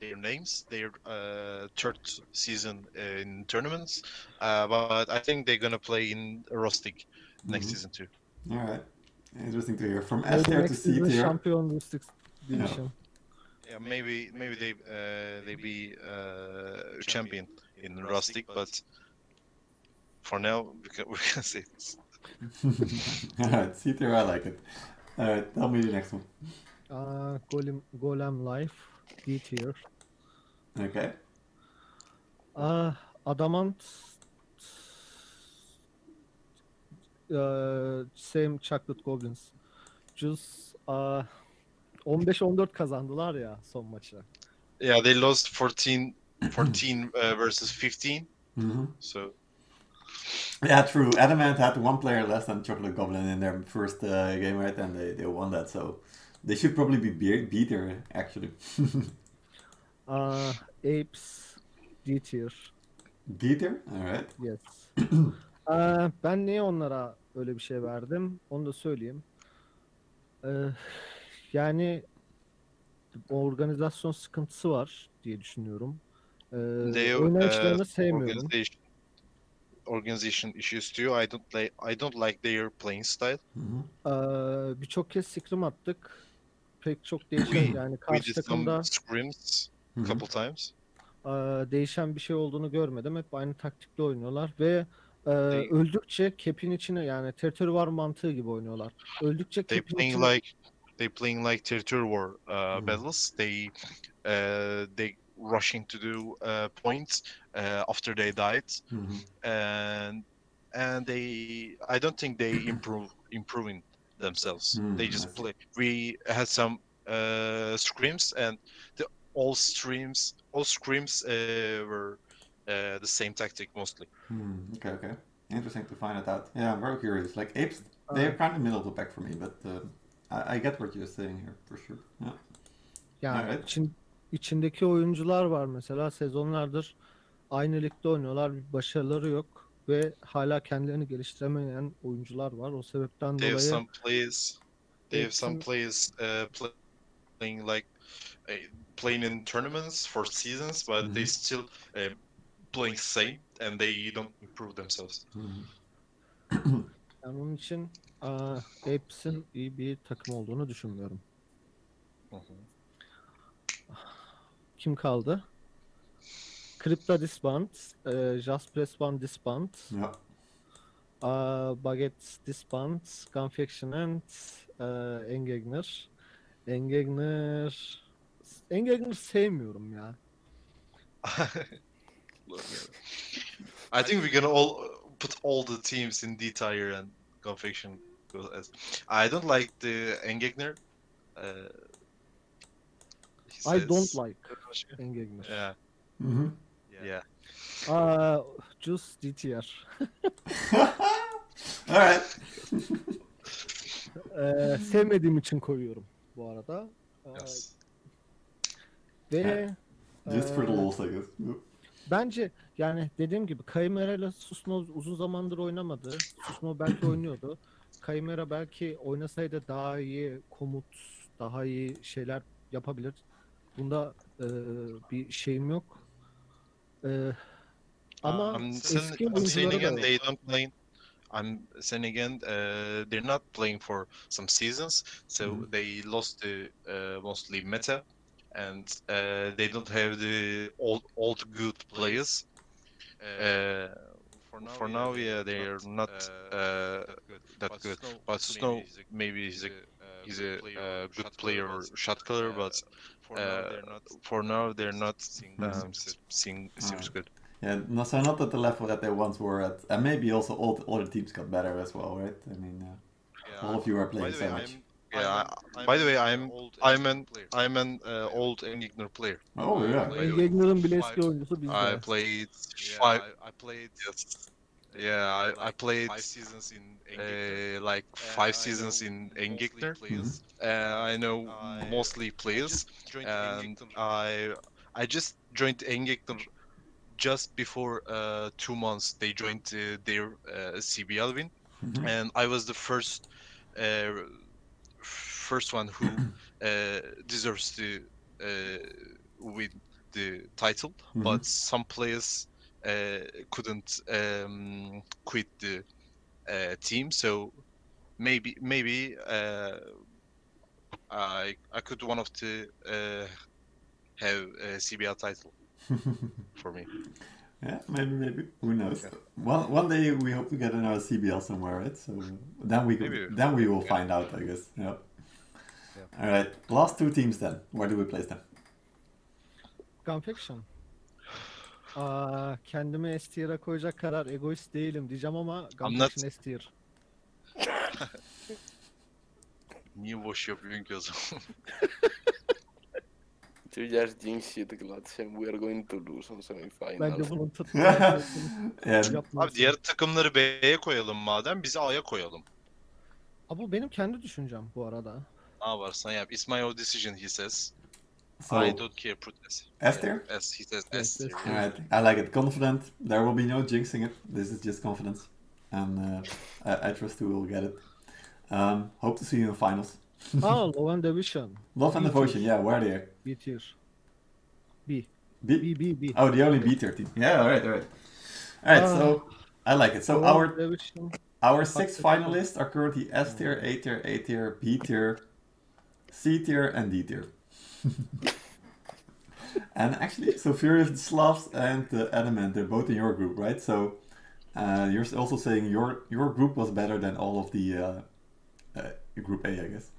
their names, their uh, third season in tournaments, uh, but I think they're gonna play in Rustic next Mhm. season too. Alright. Interesting to hear. From S tier to next C season tier. şampiyon Rüstik Division. Yeah, maybe maybe they uh, they be uh, champion in Rustic, but for now we can, we can say this. Alright, C tier, I like it. Alright, tell me the next one. Aa, Golem, Golem Life D tier. Okay. Aa, Adamant Eee, Same Chocolate Goblins. Just aa, 15-14 kazandılar ya son maçı. Yeah, they lost 14, 14 uh, versus 15. Mhm. So Yeah, true. Adamant had one player less than Chocolate Goblin in their first uh, game, right? And they, they won that, so they should probably be be- beater, actually. Aa, *laughs* Apes D tier. beater? Alright. Yes. Aa, *clears throat* ben niye onlara öyle bir şey verdim? Onu da söyleyeyim. Ee, yani organizasyon sıkıntısı var diye düşünüyorum. Ee, they oynayışlarını uh, sevmiyorum. organization organization issues too. I don't like I don't like their playing style. Ee, Birçok kez scrim attık. Pek çok değişen *clears throat* yani We karşı did takımda some scrims a couple times. e, değişen bir şey olduğunu görmedim. Hep aynı taktikle oynuyorlar ve e, öldükçe cap'in içine yani territory war mantığı gibi oynuyorlar. Öldükçe They playing içine like they playing like territory war uh, Mhm. battles. They uh, they rushing to do uh, points uh, after they died, Mhm. and and they I don't think they *clears throat* improve improving themselves. Hmm, they just play. We had some uh, scrims, and the all streams, all scrims uh, were uh, the same tactic mostly. Hmm, okay, okay. Interesting to find it out. Yeah, I'm very curious. Like apes, they're kind of middle of the pack for me, but uh, I, I get what you're saying here for sure. Yeah. Yani Evet. için, içindeki oyuncular var mesela sezonlardır aynı ligde oynuyorlar bir başarıları yok ve hala kendilerini geliştiremeyen oyuncular var. O sebepten They have dolayı some players. They have some players uh, play, playing like uh, playing in tournaments for seasons, but they Mhm. still uh, playing same, and they don't improve themselves. Hmm. *clears throat* yani onun için aa, Apes'in iyi bir takım olduğunu düşünmüyorum. Kim kaldı? Crypta Disband, e, Just Press One Disband, Yeah. aa, Baguette Disband, Gunfaction and e, Engegner. Engegner Engegner sevmiyorum ya. *laughs* I think we're gonna all put all the teams in D tier and confection goes as. I don't like the Engegner. Uh, I don't like Engegner. Yeah, hmm yeah. Aa, Just DTR. *laughs* Alright. Ee, *laughs* sevmediğim için koyuyorum bu arada. Ee, Yes. ve Just for the lulz, I guess. Bence yani dediğim gibi Kaymera ile Susno uzun zamandır oynamadı. Susno belki *clears throat* oynuyordu. Kaymera belki oynasaydı daha iyi komut, daha iyi şeyler yapabilir. Bunda ee, bir şeyim yok. Ee, ama I'm eski saying, I'm saying da again, yok. they don't play. I'm saying again, uh, they're not playing for some seasons, so Mhm. they lost the uh, mostly meta, and uh, they don't have the old old good players. Uh, for now, yeah, they are not uh, that good. But Snow, maybe he's a he's a uh, good player or shot caller, but uh, for now they're not um, s- seeing seems good. Yeah, no, so not at the level that they once were at, and maybe also all the other teams got better as well, right? I mean, uh, all of you are playing so much. Yeah. I- by the way, I'm I'm an I'm an uh, old Endgegner player. Oh yeah. by the way. Bile eski oyuncusu bizde. I played five. I, played. Yes. Yeah, I, I played five seasons in uh, like five seasons in Endgegner. Uh, I know mostly players, and I I just joined Endgegner just before uh, two months. They joined uh, their uh, CBL win, Mhm. and I was the first uh, first one who *clears throat* uh, deserves to uh, win the title. Mhm. But some players uh, couldn't um, quit the uh, team, so maybe maybe uh, I I could one of the uh, have a CBL title *laughs* for me. yeah, maybe, maybe. Who knows? One one day we hope to get another CBL somewhere, right? So then we Maybe. then we will Yeah. find out, I guess. Yeah. Yeah. All right. Last two teams then. Where do we place them? Gunfaction. Aa, kendimi S tier'a koyacak kadar egoist değilim diyeceğim ama not- Gunfaction S tier. *laughs* Niye boş yapıyorsun ki o zaman? *laughs* You just jinx it, Gladsen. We are going to lose on semifinals. Bence bunun tutma *laughs* yeah. Abi diğer takımları B'ye koyalım madem bizi A'ya koyalım. Aa, bu benim kendi düşüncem bu arada. Ne yaparsan yap. It's my own decision he says. So I don't care protest. S tier. As he says S tier. All right. I like it. Confident. There will be no jinxing it. This is just confidence, and uh, I, I trust you will get it. Um, hope to see you in the finals. *laughs* Aa, Love and Devotion. Love and B tier. devotion. Yeah, where are they? B tier. B. B- B, B, B. Oh, the only B tier team. Yeah, all right, all right. All right, so I like it. So Low our our six finalists are currently S tier, A tier, A tier, B tier, C tier, and D tier. *laughs* and actually, so Fury of the Slavs and the Adamant, they're both in your group, right? So uh, you're also saying your your group was better than all of the uh, uh, group A, I guess.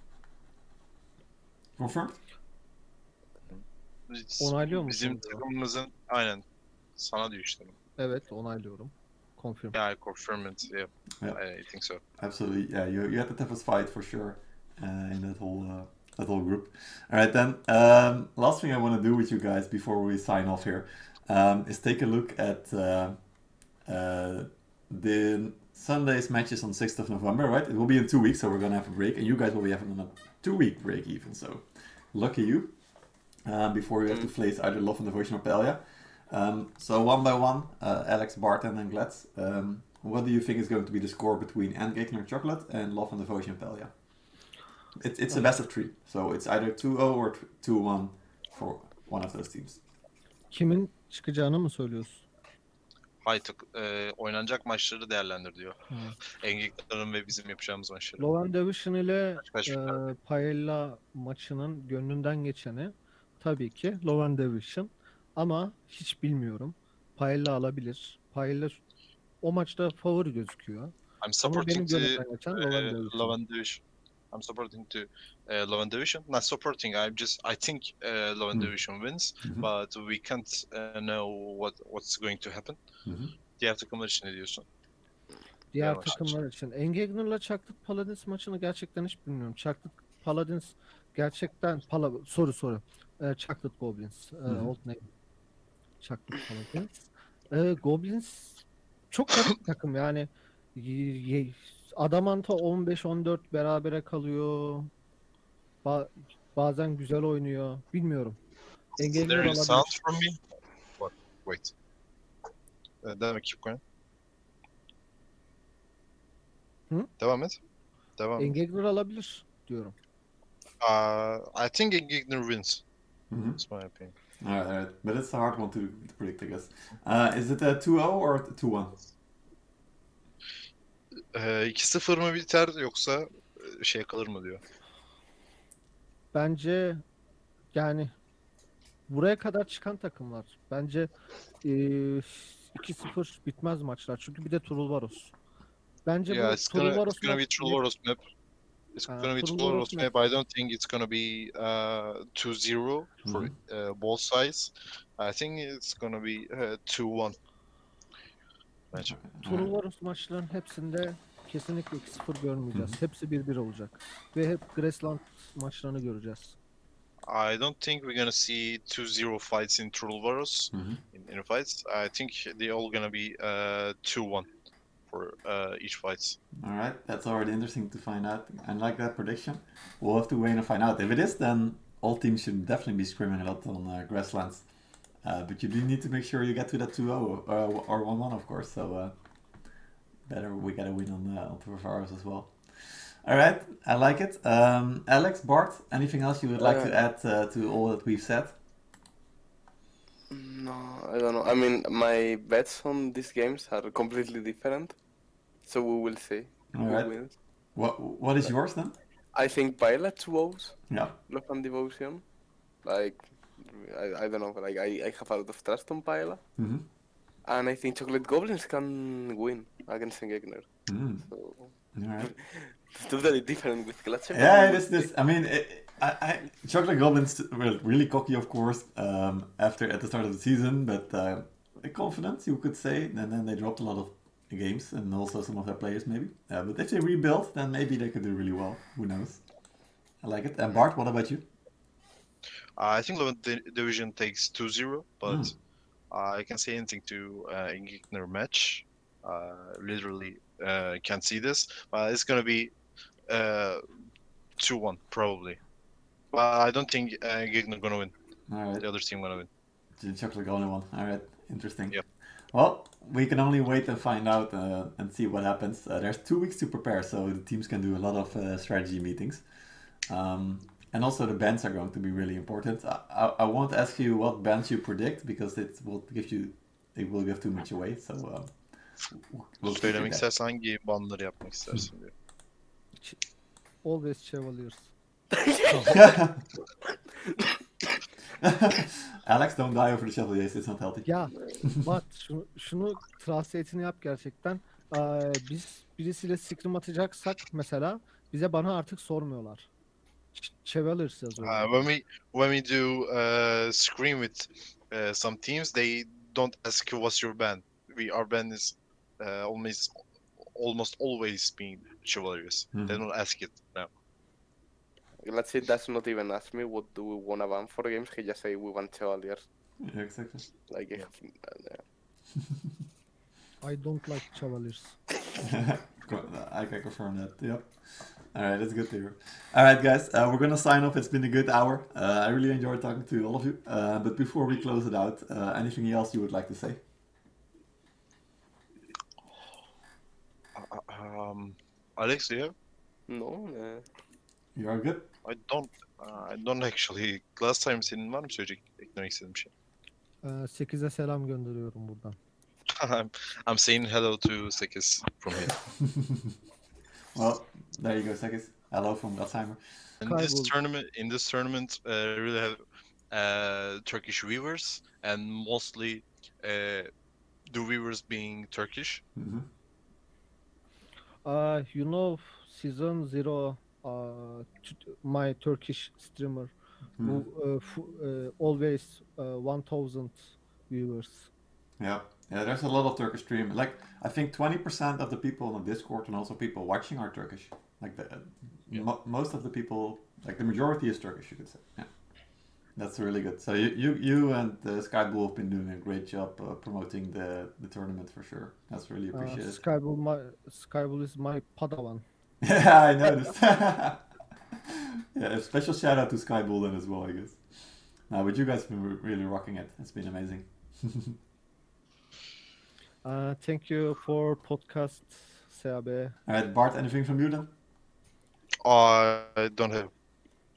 Confirmed? Biz- Onaylıyor musun Bizim takımımızın aynen sana diyor işte. Evet onaylıyorum. Confirm. Yeah, I confirm it. Yeah, Yeah. I think so. Absolutely. Yeah, you, you had the toughest fight for sure uh, in that whole uh, that whole group. All right, then. Um, last thing I want to do with you guys before we sign off here um, is take a look at uh, uh, the Sunday's matches on 6th of November, right? It will be in two weeks, so we're going to have a break, and you guys will be having a two week break even, so lucky you. Um, before you have to face either Love and Devotion or Paella. Um, so one by one, uh, Alex, Barton, and Glatz. Um, what do you think is going to be the score between Endgegner Chocolate and Love and Devotion Pelia? It, it's a best of three, so it's either 2-0 or 2-1 for one of those teams. Kimin çıkacağını mı söylüyorsun? Hayır, tak- e, oynanacak maçları değerlendir diyor. *laughs* Engin ve bizim yapacağımız maçları. Loven Division ile Kaç- e, Paella maçının gönlünden geçeni tabii ki Loven Division. Ama hiç bilmiyorum. Paella alabilir. Paella o maçta favori gözüküyor. I'm Ama benim supporting to gönlümden geçen Loven uh, Division. Loven Division. I'm supporting to uh, Loven Division. Not supporting. I'm just. I think uh, Loven Hmm. Division wins, Mhm. but we can't uh, know what what's going to happen. Hı hı. Diğer takımlar için ne diyorsun? Diğer Yavaş. takımlar için. Engagner'la Chocolate Paladins maçını gerçekten hiç bilmiyorum. Chocolate Paladins gerçekten Pala soru soru. E, Chocolate Goblins. E, old name. Chocolate Paladins. E, Goblins çok garip bir takım yani. Y- y- Adamanta 15-14 berabere kalıyor. Ba- bazen güzel oynuyor. Bilmiyorum. Engagner There is olabilir. sound from me. What? Wait. Uh, devam et. Keep going. Hı? Devam et. Devam et. Engagner alabilir diyorum. Uh, I think Engigner wins. Mhm. That's my opinion. All right, all right. But it's a hard one to, to predict, I guess. Uh, is it a 2-0 or 2-1? Uh, 2-0 mı biter yoksa e, şey kalır mı diyor. Bence yani buraya kadar çıkan takımlar. Bence eee 2-0 bitmez maçlar. Çünkü bir de Trulvaros. Bence Yeah, bu it's gonna, Trulvaros it's gonna be Trollvaros map. It's gonna be Trollvaros map. I don't think it's gonna be uh, 2-0 for uh, both sides. I think it's gonna be uh, 2-1. Bence. All right. Trulvaros maçların hepsinde kesinlikle 2-0 görmeyeceğiz. Hepsi 1-1 olacak. Ve hep Graceland maçlarını göreceğiz. I don't think we're gonna see 2-0 fights in Trollvaros Mhm. in, in fights. I think they're all gonna be uh, 2-1 for uh, each fight. All right, that's already interesting to find out. I like that prediction. We'll have to wait and find out. If it is, then all teams should definitely be scrimming a lot on uh, grasslands. Uh, but you do need to make sure you get to that 2 0 uh, or 1 1, of course. So uh, better we get a win on, uh, on Tavares as well. All right, I like it. Um, Alex, Bard, anything else you would like to Uh, add uh, to all that we've said? No, I don't know. I mean, my bets on these games are completely different, so we will see All who right. wins. What What is yours then? I think Pilot two woes, Yeah. Love and Devotion. Like, I, I don't know. Like, I, I have a lot of trust on Pilot, hmm and I think Chocolate Goblins can win against Endgegner. Mm. So right. it's *laughs* totally different with Glatcher. Yeah, it is this. I mean, it, I, I, Chocolate Goblins were really cocky, of course, um, after at the start of the season, but uh, confident, you could say. And then they dropped a lot of games, and also some of their players, maybe. Uh, but if they rebuild, then maybe they could do really well. Who knows? I like it. And Bard, what about you? Uh, I think the Division takes 2-0, but Mm. I can't say anything to uh, Endgegner match. Uh, literally uh, can't see this, but it's gonna be uh, 2-1 probably. But I don't think uh, Endgegner gonna win. Right. The other team gonna win. The chocolate one. All right, interesting. Yep. Well, we can only wait and find out uh, and see what happens. Uh, there's two weeks to prepare, so the teams can do a lot of uh, strategy meetings. Um, and also the bands are going to be really important. I, I, I won't ask you what bands you predict because it will give you it will give too much away. So um, we'll Söylemek istersen hangi banları yapmak istersin diyor. *laughs* Always Chevaliers. there. *laughs* Alex, don't die over the Chevaliers. It's not healthy. Ya bak şunu, şunu translate'ini yap gerçekten. Ee, biz birisiyle scrim atacaksak mesela bize bana artık sormuyorlar. Ch- Chevaliers yazıyor. Uh, when we when we do uh, scrim with uh, some teams, they don't ask you what's your band. We our band is uh, almost almost always being Chevaliers. They Mhm. don't ask it now. Let's say does not even ask me what do we want to ban for games. He just say we want Chevaliers. Yeah, exactly. Like, Yeah. uh, *laughs* I don't like Chevaliers. *laughs* I can confirm that. Yep. All right, that's good to hear. All right, guys, uh, we're gonna sign off. It's been a good hour. Uh, I really enjoyed talking to all of you. Uh, but before we close it out, uh, anything else you would like to say? Uh, Um, Alex, yeah, no, uh, You are good. I don't, uh, I don't actually. Last time senin var mı söyleyecek eklemek istediğin bir şey? Ee, 8'e selam gönderiyorum buradan. *laughs* I'm, I'm saying hello to Sekis from here. *laughs* Well, there you go, Sekis. Hello from Gladsheimer. In this tournament, in this tournament, uh, really have uh, Turkish viewers and mostly uh, the viewers being Turkish. hmm Uh, you know, season zero, uh, t- my Turkish streamer, who uh, f- uh, always uh, 1,000 viewers. Yeah, yeah. There's a lot of Turkish stream. Like I think 20% of the people on Discord and also people watching are Turkish. Like the Yeah. mo- most of the people, like the majority is Turkish. You could say. Yeah, that's really good. So you you, you and uh, Skybull have been doing a great job uh, promoting the the tournament for sure. That's really Uh, appreciated. Skybull, my, Skybull is my padawan. *laughs* yeah, I noticed. *laughs* yeah, a special shout out to Skybull then as well, I guess. No, but you guys have been re- really rocking it. It's been amazing. *laughs* Uh, thank you for podcast, CAB. All right, Bard, anything from you then? I don't have.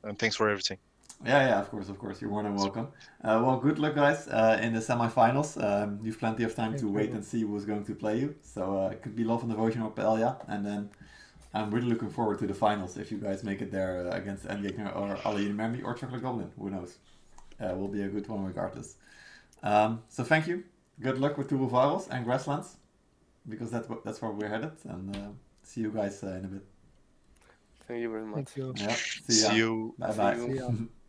And thanks for everything. Yeah, yeah, of course, of course. You're more than welcome. Uh, well, good luck, guys, uh, in the semifinals. Um, you've plenty of time Thank to you. wait and see who's going to play you. So uh, it could be Love and Devotion or Paella. And then I'm really looking forward to the finals if you guys make it there uh, against Endgegner or Ali Mermi or Chocolate Goblin. Who knows? Uh, will be a good one regardless. Um, so thank you. Good luck with Turbo Virals and Grasslands because that's, what, that's where we're headed. And uh, see you guys uh, in a bit. thank you very much. Thank you. Yeah, see See you. Bye bye. See you. *laughs*